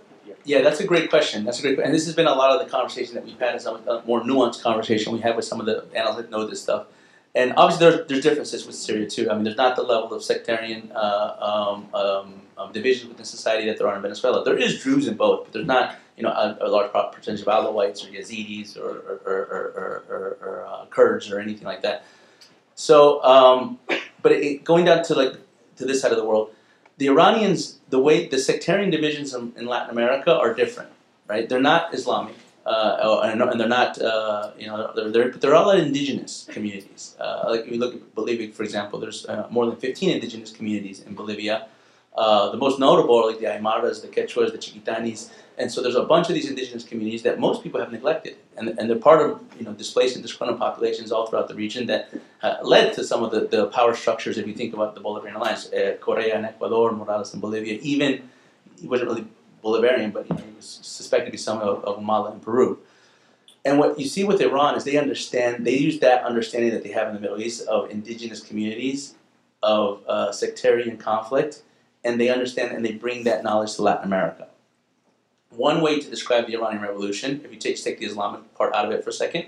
yeah, that's a great question. That's a great, and this has been a lot of the conversation that we've had. Is a more nuanced conversation we have with some of the analysts that know this stuff. And obviously, there's, there's differences with Syria too. I mean, there's not the level of sectarian uh, um, um, um, divisions within society that there are in Venezuela. There is Druze in both, but there's not, you know, a, a large percentage of Alawites or Yazidis or, or, or, or, or, or uh, Kurds or anything like that. So, um, but it, going down to like to this side of the world, the Iranians, the way the sectarian divisions in, in Latin America are different, right? They're not Islamic, uh, and, and they're not, uh, you know, they're, they're, they're all indigenous communities. Uh, like if you look at Bolivia, for example, there's uh, more than 15 indigenous communities in Bolivia. Uh, the most notable are like the Aymaras, the Quechuas, the Chiquitanis, and so there's a bunch of these indigenous communities that most people have neglected, and, and they're part of you know displaced and disgruntled populations all throughout the region that uh, led to some of the, the power structures. If you think about the Bolivarian Alliance, uh, Correa in Ecuador, Morales in Bolivia, even he wasn't really Bolivarian, but you know, he was suspected to be some of, of Humala in Peru. And what you see with Iran is they understand, they use that understanding that they have in the Middle East of indigenous communities, of uh, sectarian conflict, and they understand and they bring that knowledge to Latin America. One way to describe the Iranian Revolution, if you take, take the Islamic part out of it for a second,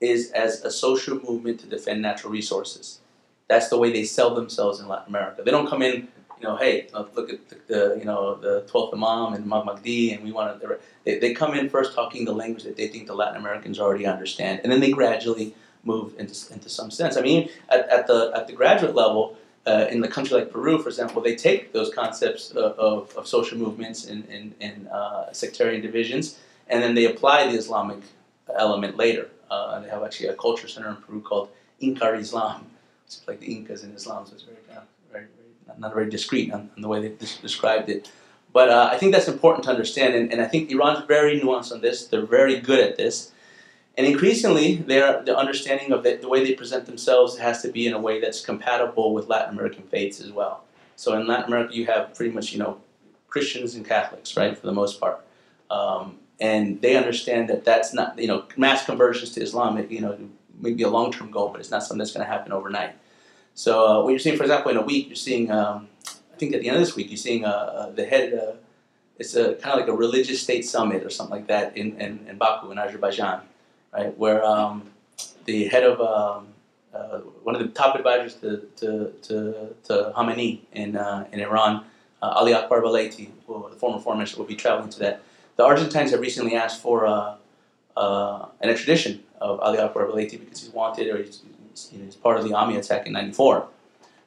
is as a social movement to defend natural resources. That's the way they sell themselves in Latin America. They don't come in, you know, hey, look at the, the you know the twelfth Imam and Mahdi, and we want to. They, they come in first talking the language that they think the Latin Americans already understand, and then they gradually move into into some sense. I mean, at, at the at the graduate level. Uh, in a country like Peru, for example, they take those concepts of, of, of social movements and, and, and uh, sectarian divisions, and then they apply the Islamic element later. Uh, they have actually a culture center in Peru called Inca Islam. It's like the Incas in Islam, so it's very, uh, very, very not, very discreet on, on, the way they des- described it. But uh, I think that's important to understand, and, and I think Iran's very nuanced on this. They're very good at this. And increasingly, their the understanding of the, the way they present themselves has to be in a way that's compatible with Latin American faiths as well. So in Latin America, you have pretty much you know Christians and Catholics, right, for the most part, um, and they understand that that's not you know mass conversions to Islam. You know, maybe a long term goal, but it's not something that's going to happen overnight. So uh, what you're seeing, for example, in a week, you're seeing um, I think at the end of this week, you're seeing uh, uh, the head. Uh, it's a kind of like a religious state summit or something like that in, in, in Baku in Azerbaijan right? Where um, the head of um, uh, one of the top advisors to to, to, to Khamenei in uh, in Iran, uh, Ali Akbar Velayati, who, the former foreign minister, will be traveling to that. The Argentines have recently asked for uh, uh, an extradition of Ali Akbar Velayati because he's wanted or he's, he's part of the AMIA attack in '94.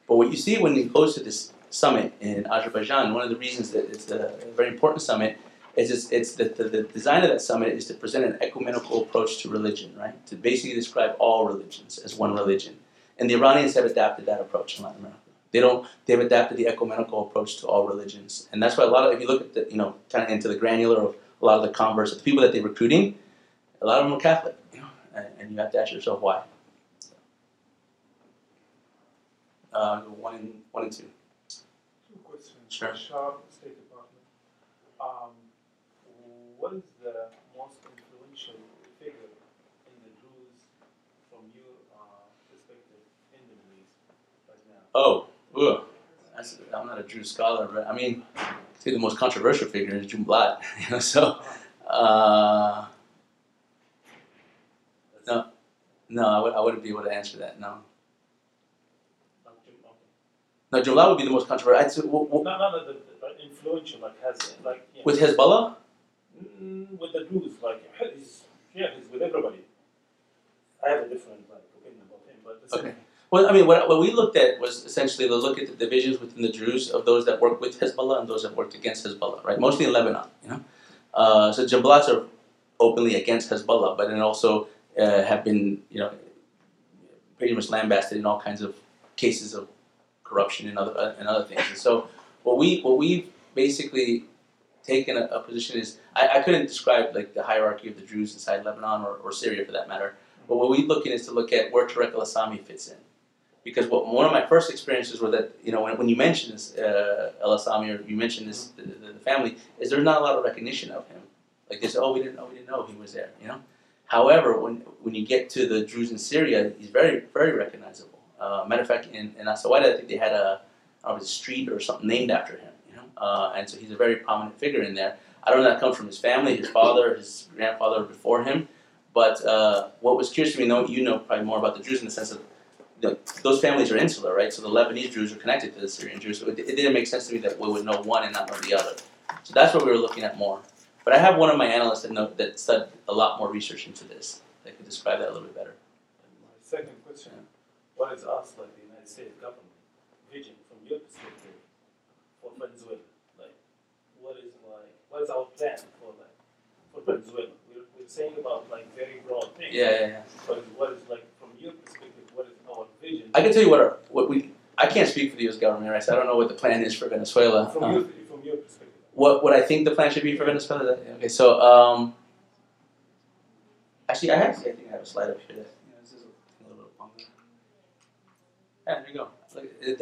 But what you see when he goes to this summit in Azerbaijan, one of the reasons that it's a very important summit it's just, it's the, the, the, design of that summit is to present an ecumenical approach to religion, right? To basically describe all religions as one religion. And the Iranians have adapted that approach in Latin America. They don't, they've adapted the ecumenical approach to all religions. And that's why a lot of, if you look at the, you know, kind of into the granular of a lot of the converts, the people that they're recruiting, a lot of them are Catholic, you know, and, and you have to ask yourself why. Uh, one and, one and two. Two questions. Sure State Department. Um, what is the most influential figure in the Druze from your uh, perspective in the Middle East right now? Oh, ugh. I'm not a Druze scholar, but I mean, I think the most controversial figure is Jumblat. (laughs) You know, so uh, no, no, I wouldn't be able to answer that. No, Not Jum- okay. no, Jumblat would be the most controversial. I'd say, w- w- No, no, no, the, the influential, like has like with Hezbollah, with the Jews, like (laughs) he's yeah, he's with everybody. I have a different like opinion about him, but the Okay. Well, I mean, what, what we looked at was essentially to look at the divisions within the Druze of those that work with Hezbollah and those that worked against Hezbollah, right? Mostly in Lebanon, you know. Uh, so Jumblats are openly against Hezbollah, but then also uh, have been, you know, pretty much lambasted in all kinds of cases of corruption and other uh, and other things. And so, what we what we've basically taken a, a position is I, I couldn't describe like the hierarchy of the Druze inside Lebanon or, or Syria for that matter. But what we're looking is to look at where Tarek al Assami fits in. Because what, one of my first experiences were that, you know, when, when you mention this uh, al Assami or you mention this, the, the, the family, is there's not a lot of recognition of him. Like they say, oh, we didn't know, we didn't know he was there, you know? However, when, when you get to the Druze in Syria, he's very, very recognizable. Uh, matter of fact, in, in As-Suwayda, I think they had a, a street or something named after him? Uh, and so he's a very prominent figure in there. I don't know that comes from his family, his father, his grandfather before him, but uh, what was curious to me, know you know probably more about the Druze in the sense of the, those families are insular, right? So the Lebanese Druze are connected to the Syrian Druze. So it, it didn't make sense to me that we would know one and not know the other. So that's what we were looking at more. But I have one of my analysts that know that studied a lot more research into this that could describe that a little bit better. My second question: What is us, like the United States government, vision from your perspective for Venezuela? Like, what is like, what is our plan for like for Venezuela? We're, we're saying about like very broad things. Yeah, yeah, yeah. But what is like from your perspective? What is our vision? I can tell you what our, what we. I can't speak for the U.S. government, right? So I don't know what the plan is for Venezuela. from Um, your from your perspective. what what I think the plan should be for Venezuela. That- Okay, so um, actually, I have I think I have a slide up here. That, you know, this is a little longer. Yeah, there you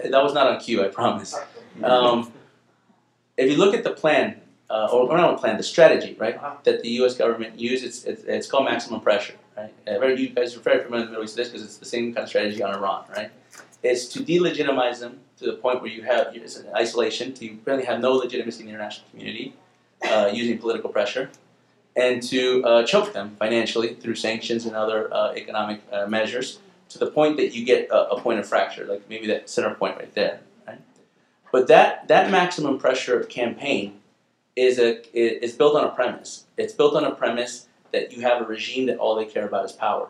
go. That was not on cue, I promise. Um, if you look at the plan, uh, or, or not a plan, the strategy, right, Uh-huh. that the U.S. government used, it's, it's, it's called maximum pressure, right? Uh, you guys are very familiar with the Middle East this because it's the same kind of strategy on Iran, right? It's to delegitimize them to the point where you have it's an isolation, to you really have no legitimacy in the international community, uh, using political pressure, and to uh, choke them financially through sanctions and other uh, economic uh, measures to the point that you get a, a point of fracture, like maybe that center point right there, right? But that that maximum pressure campaign is a is built on a premise. It's built on a premise that you have a regime that all they care about is power.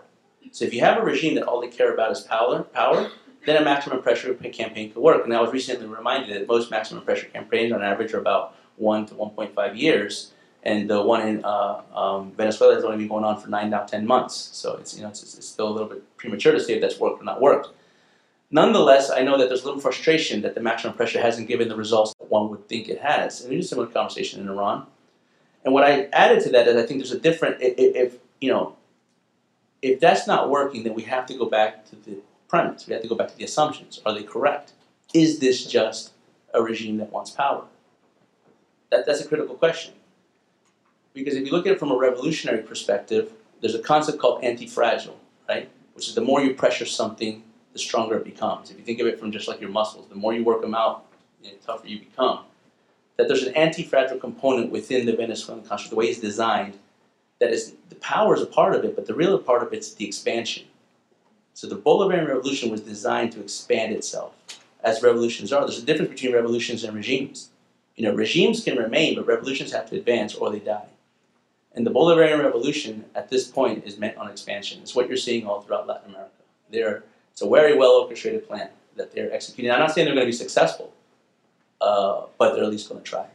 So if you have a regime that all they care about is power, power, then a maximum pressure campaign could work. And I was recently reminded that most maximum pressure campaigns on average are about one to 1.5 years, and the one in uh, um, Venezuela has only been going on for nine now 10 months. So it's you know it's, it's still a little bit premature to say if that's worked or not worked. Nonetheless, I know that there's a little frustration that the maximum pressure hasn't given the results one would think it has. And there's a similar conversation in Iran. And what I added to that is I think there's a different if, if you know if that's not working, then we have to go back to the premise. We have to go back to the assumptions. Are they correct? Is this just a regime that wants power? That, that's a critical question. Because if you look at it from a revolutionary perspective, there's a concept called anti-fragile, right? Which is the more you pressure something, the stronger it becomes. If you think of it from just like your muscles, the more you work them out, the tougher you become. That there's an anti-fragile component within the Venezuelan construct, the way it's designed, that is the power is a part of it, but the real part of it's the expansion. So the Bolivarian Revolution was designed to expand itself, as revolutions are. There's a difference between revolutions and regimes. You know, regimes can remain, but revolutions have to advance or they die. And the Bolivarian Revolution at this point is meant on expansion. It's what you're seeing all throughout Latin America. They're, it's a very well orchestrated plan that they're executing. I'm not saying they're going to be successful, uh, but they're at least going to try.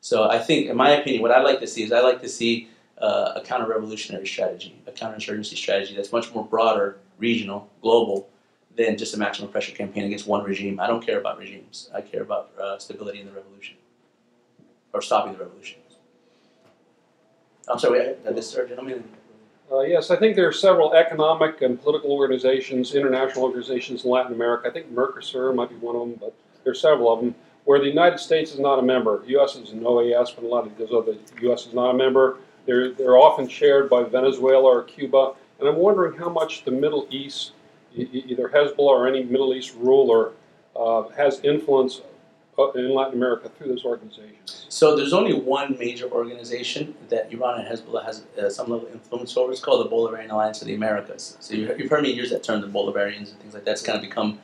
So I think, in my opinion, what I like to see is I like to see uh, a counter-revolutionary strategy, a counterinsurgency strategy that's much more broader, regional, global, than just a maximum pressure campaign against one regime. I don't care about regimes. I care about uh, stability in the revolution, or stopping the revolution. I'm sorry, this sir, gentleman. Uh, yes, I think there are several economic and political organizations, international organizations in Latin America. I think Mercosur might be one of them, but there are several of them where the United States is not a member. The U.S. is an OAS, but a lot of those other U.S. is not a member. They're, they're often shared by Venezuela or Cuba. And I'm wondering how much the Middle East, either Hezbollah or any Middle East ruler, uh, has influence uh, in Latin America through those organizations. So there's only one major organization that Iran and Hezbollah has uh, some level of influence over. It's called the Bolivarian Alliance of the Americas. So you, have heard me use that term, the Bolivarians and things like that. It's kind of become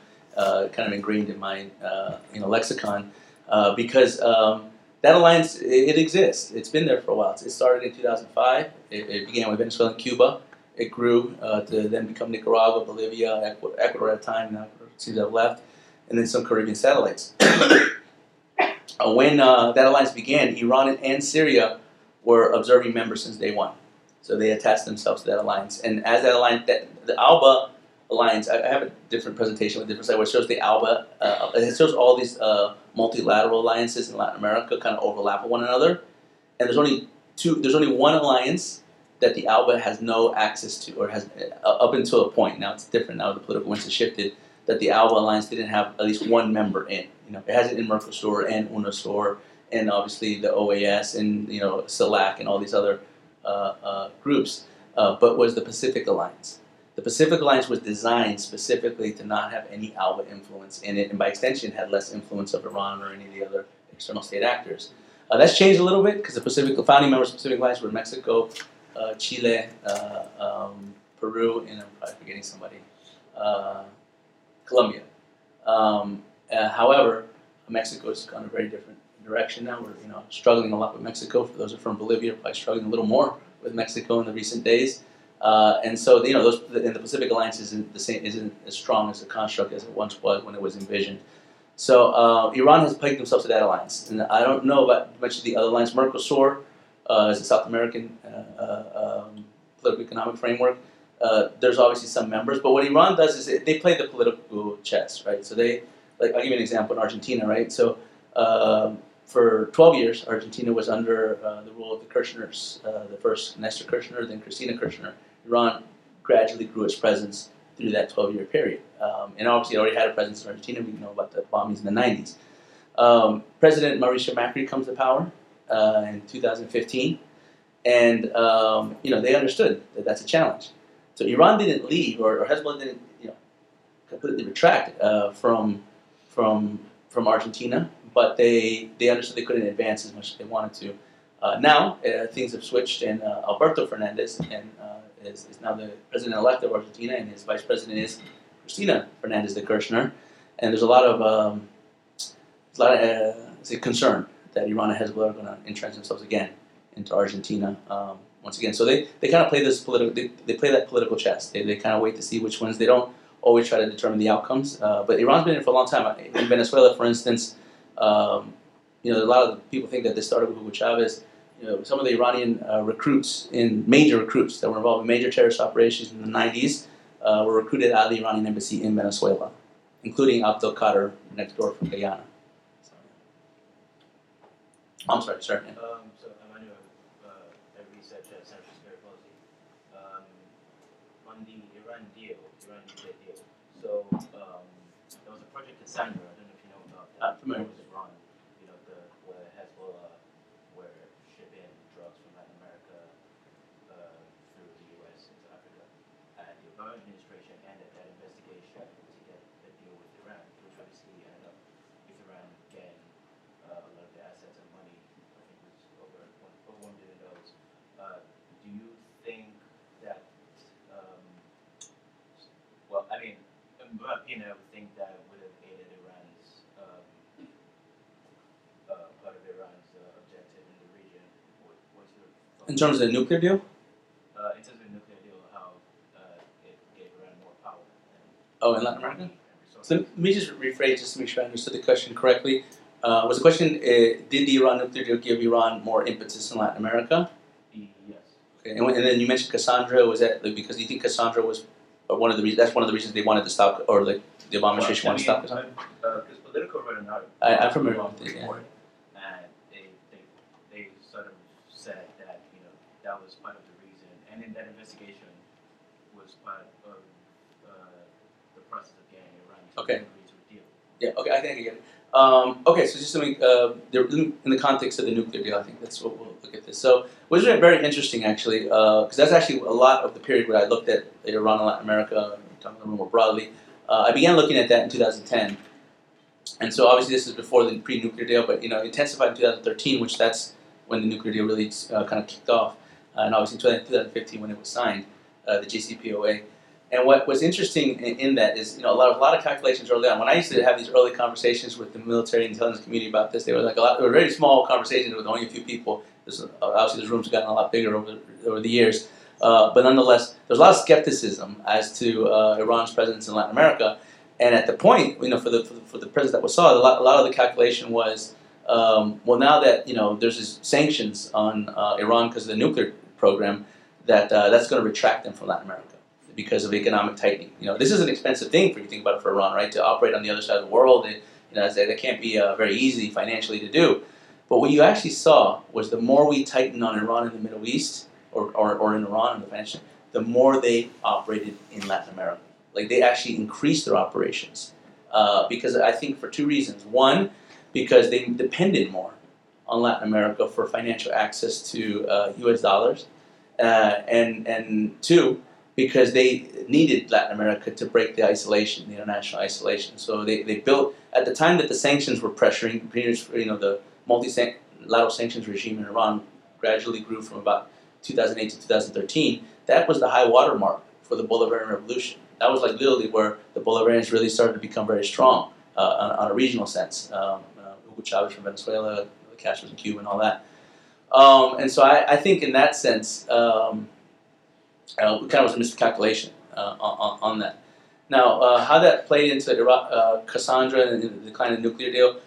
kind of ingrained in my uh, you know lexicon uh, because um, that alliance it, it, exists. It's been there for a while. It started in 2005. It, it began with Venezuela and Cuba. It grew uh, to then become Nicaragua, Bolivia, Ecuador, at a time. Now seems to have left, and then some Caribbean satellites. (coughs) uh, when uh, that alliance began, Iran and Syria were observing members since day one. So they attached themselves to that alliance. And as that alliance, that, the ALBA alliance, I, I have a different presentation with different side where it shows the ALBA. Uh, it shows all these uh, multilateral alliances in Latin America kind of overlap with one another. And there's only two. There's only one alliance that the ALBA has no access to, or has uh, up until a point. Now it's different. Now the political winds have shifted. That the ALBA alliance didn't have at least one member in. You know, it has it in Mercosur and UNASUR, and obviously the OAS and you know CELAC and all these other uh, uh, groups. Uh, but was the Pacific Alliance. The Pacific Alliance was designed specifically to not have any ALBA influence in it, and by extension, had less influence of Iran or any of the other external state actors. Uh, that's changed a little bit because the Pacific the founding members of the Pacific Alliance were Mexico, uh, Chile, uh, um, Peru, and I'm probably forgetting somebody, uh, Colombia. Um, uh, however, Mexico has gone a very different direction now. We're you know struggling a lot with Mexico. For those who are from Bolivia, probably struggling a little more with Mexico in the recent days. Uh, and so, you know, those in the Pacific Alliance isn't the same, isn't as strong as a construct as it once was when it was envisioned. So uh, Iran has pegged themselves to that alliance, and I don't know about much of the other alliance. Mercosur uh, is a South American uh, uh, um, political economic framework. Uh, there's obviously some members, but what Iran does is it, they play the political chess, right? So they, like, I'll give you an example in Argentina, right? So um, for 12 years, Argentina was under the rule of the Kirchners, the first Nestor Kirchner, then Cristina Kirchner Iran gradually grew its presence through that 12 year period. Um, and obviously, it already had a presence in Argentina. We know about the bombings in the 90s. Um, President Mauricio Macri comes to power uh, in 2015, and um, you know they understood that that's a challenge. So Iran didn't leave, or, or Hezbollah didn't, you know, completely retract uh, from from from Argentina, but they they understood they couldn't advance as much as they wanted to. Uh, now uh, things have switched, and uh, Alberto Fernandez and is, is now the president-elect of Argentina, and his vice president is Cristina Fernandez de Kirchner. And there's a lot of um, a lot of uh, concern that Iran and Hezbollah are going to entrench themselves again into Argentina um, once again. So they, they kind of play this political they, they play that political chess. They, they kind of wait to see which ones. They don't always try to determine the outcomes. Uh, but Iran's been in for a long time. In Venezuela, for instance, um, you know a lot of people think that this started with Hugo Chavez. You know, some of the Iranian uh, recruits in major recruits that were involved in major terrorist operations in the 90s uh, were recruited out of the Iranian embassy in Venezuela, including Abdel Kader next door from Guyana. So, I'm sorry, sir. Yeah. Um, so Emmanuel, uh, I research at Center for Security Policy. Um, on the Iran deal, Iran nuclear deal. So um, there was a project Cassandra. I don't know if you know about Uh, that. familiar. It was Iran. You know the where Hezbollah were shipping drugs from Latin America uh, through the U.S. into Africa, and the Obama administration ended that investigation to get a deal with Iran, which obviously ended up with Iran getting uh, a lot of the assets and money. I think it was over one, over one billion dollars. Uh, do you think that? Um, well, I mean, in my opinion, I would think that would have aided Iran's um, uh, part of Iran's uh, objective in the region. What, what's your thought? In terms of the nuclear deal, uh, in terms of the nuclear deal, how uh, it gave Iran more power and oh, in Latin America. money and resources. So let me just rephrase just to make sure I understood the question correctly. Uh, was the question, uh, did the Iran nuclear deal give Iran more impetus in Latin America? yes. Okay, and, when- and then you mentioned Cassandra. Was that like, because you think Cassandra was one of the reasons? That's one of the reasons they wanted to stop, or like the Obama administration Well, wanted to stop. Because Politico wrote an article. I- I'm familiar about with it, yeah. report, And they, they, they sort of said that, you know, that was part of the reason. And in that investigation was part of uh, the process of getting Iran to Okay. agree to a deal. Yeah. Okay, I think I get it. Um, okay, so just make uh, in the context of the nuclear deal, I think that's what we'll look at this. So, it was very, interesting actually, because that's actually a lot of the period where I looked at Iran and Latin America, talking a little more broadly. Uh, I began looking at that in 2010, and so obviously this is before the pre-nuclear deal, but you know, intensified in 2013, which that's when the nuclear deal really uh, kind of kicked off, uh, and obviously in 2015 when it was signed, uh, the JCPOA. And what was interesting in, in that is, you know, a lot of a lot of calculations early on. When I used to have these early conversations with the military intelligence community about this, they were like a lot. They were very small conversations with only a few people. This, obviously, this room's gotten a lot bigger over over the years, uh, but nonetheless, there's a lot of skepticism as to uh, Iran's presence in Latin America. And at the point, you know, for the for the, for the president that was saw, a lot, a lot of the calculation was, um, well, now that you know there's this sanctions on uh, Iran because of the nuclear program, that uh, that's going to retract them from Latin America because of economic tightening. You know, this is an expensive thing for you think about it for Iran, right? To operate on the other side of the world, and, you know, that can't be uh, very easy financially to do. But what you actually saw was the more we tightened on Iran in the Middle East, or, or, or in Iran in the financial, the more they operated in Latin America. Like they actually increased their operations uh, because I think for two reasons. One, because they depended more on Latin America for financial access to uh, U.S. dollars, uh, and and two, because they needed Latin America to break the isolation, the international isolation. So they, they built at the time that the sanctions were pressuring, you know, the multilateral sanctions regime in Iran gradually grew from about 2008 to 2013. That was the high water mark for the Bolivarian Revolution. That was like literally where the Bolivarians really started to become very strong uh, on, on a regional sense. Um, uh, Hugo Chavez from Venezuela, Castros in Cuba, and all that. Um, and so I, I think in that sense, um, uh, it kind of was a miscalculation uh, on, on that. Now, uh, how that played into Iraq, uh, Cassandra and the decline of the nuclear deal.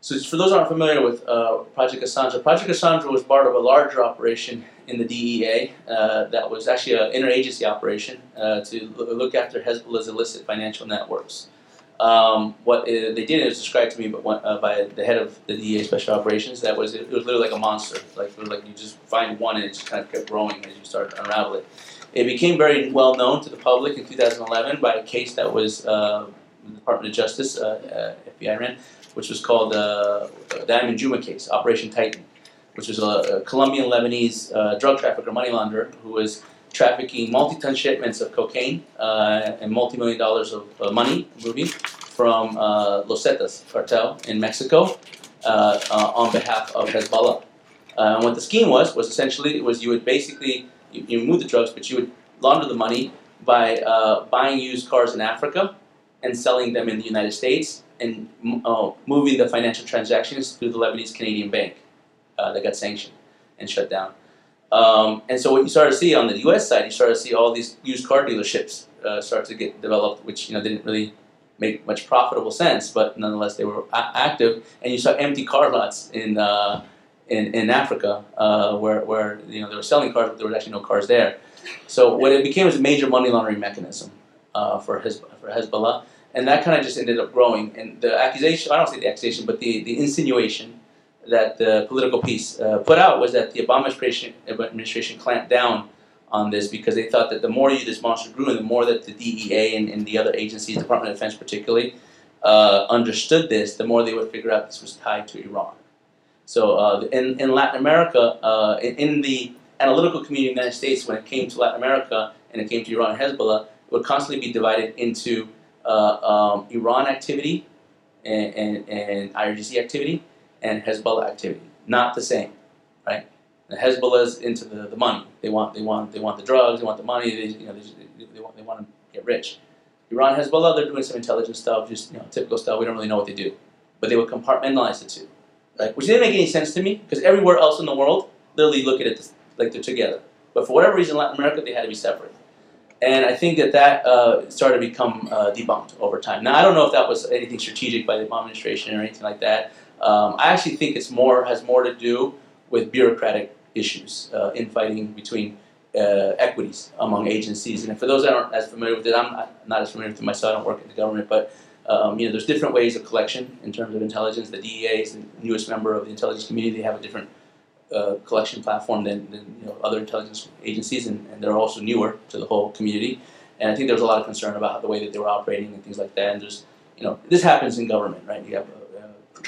So, for those aren't familiar with uh, Project Cassandra, Project Cassandra was part of a larger operation in the DEA uh, that was actually an interagency operation to look after Hezbollah's illicit financial networks. Um, what they did was described to me by, one- uh, by the head of the DEA Special Operations. That was it was literally like a monster. Like it was like you just find one and it just kind of kept growing as you start to unravel it. It became very well known to the public in 2011 by a case that was uh, the Department of Justice, uh, uh, FBI ran, which was called uh, the Ayman Juma case, Operation Titan, which was a, a Colombian Lebanese drug trafficker, money launderer, who was trafficking multi-ton shipments of cocaine uh, and multi-million dollars of uh, money, ruby, from uh, Los Zetas cartel in Mexico uh, uh, on behalf of Hezbollah. Uh, and what the scheme was was essentially it was you would basically you, you move the drugs, but you would launder the money by buying used cars in Africa and selling them in the United States and moving the financial transactions through the Lebanese Canadian bank that got sanctioned and shut down. Um, and so what you started to see on the U.S. side, you started to see all these used car dealerships uh, start to get developed, which you know didn't really make much profitable sense, but nonetheless they were active. And you saw empty car lots in uh, in, in Africa uh, where, where you know they were selling cars, but there was actually no cars there. So what it became was a major money laundering mechanism uh, for Hezb- for Hezbollah, and that kind of just ended up growing. And the accusation—I don't say the accusation, but the, the insinuation that the political piece uh, put out was that the Obama administration, clamped down on this because they thought that the more you, this monster grew, and the more that the DEA and, and the other agencies, Department of Defense particularly, uh, understood this, the more they would figure out this was tied to Iran. So uh, in, in Latin America, uh, in, in the analytical community in the United States, when it came to Latin America and it came to Iran and Hezbollah, it would constantly be divided into uh, um, Iran activity and, and, and IRGC activity and Hezbollah activity. Not the same, right? And Hezbollah's into the, the money. They want they want they want the drugs. They want the money. They you know they, they, want they want to get rich. Iran Hezbollah they're doing some intelligence stuff, just you know typical stuff. We don't really know what they do, but they would compartmentalize the two, right? Which didn't make any sense to me because everywhere else in the world literally look at it like they're together. But for whatever reason, in Latin America they had to be separate. And I think that that uh, started to become uh, debunked over time. Now I don't know if that was anything strategic by the Obama administration or anything like that. Um, I actually think it's more has more to do with bureaucratic issues, uh, infighting between uh, equities among agencies. And for those that aren't as familiar with it, I'm not, as familiar with it myself. I don't work in the government, but um, you know, there's different ways of collection in terms of intelligence. The DEA is the newest member of the intelligence community. They have a different uh, collection platform than, than you know, other intelligence agencies, and, and they're also newer to the whole community. And I think there was a lot of concern about the way that they were operating and things like that. And there's, you know, this happens in government, right? You have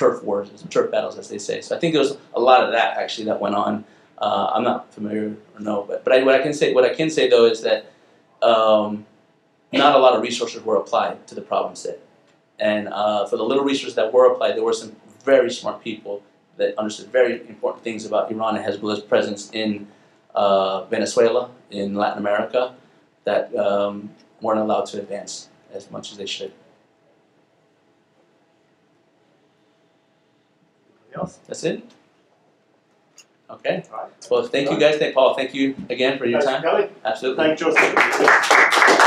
turf wars, turf battles, as they say. So I think there was a lot of that actually that went on. Uh, I'm not familiar or no, but but I, what I can say, what I can say though, is that um, not a lot of resources were applied to the problem set. And uh, for the little resources that were applied, there were some very smart people that understood very important things about Iran and Hezbollah's presence in uh, Venezuela, in Latin America, that um, weren't allowed to advance as much as they should. Else? That's it. Okay. All right. Well, thank you guys. Thank Paul. Thank you again for your Thanks time. for. Absolutely. Thank Joseph.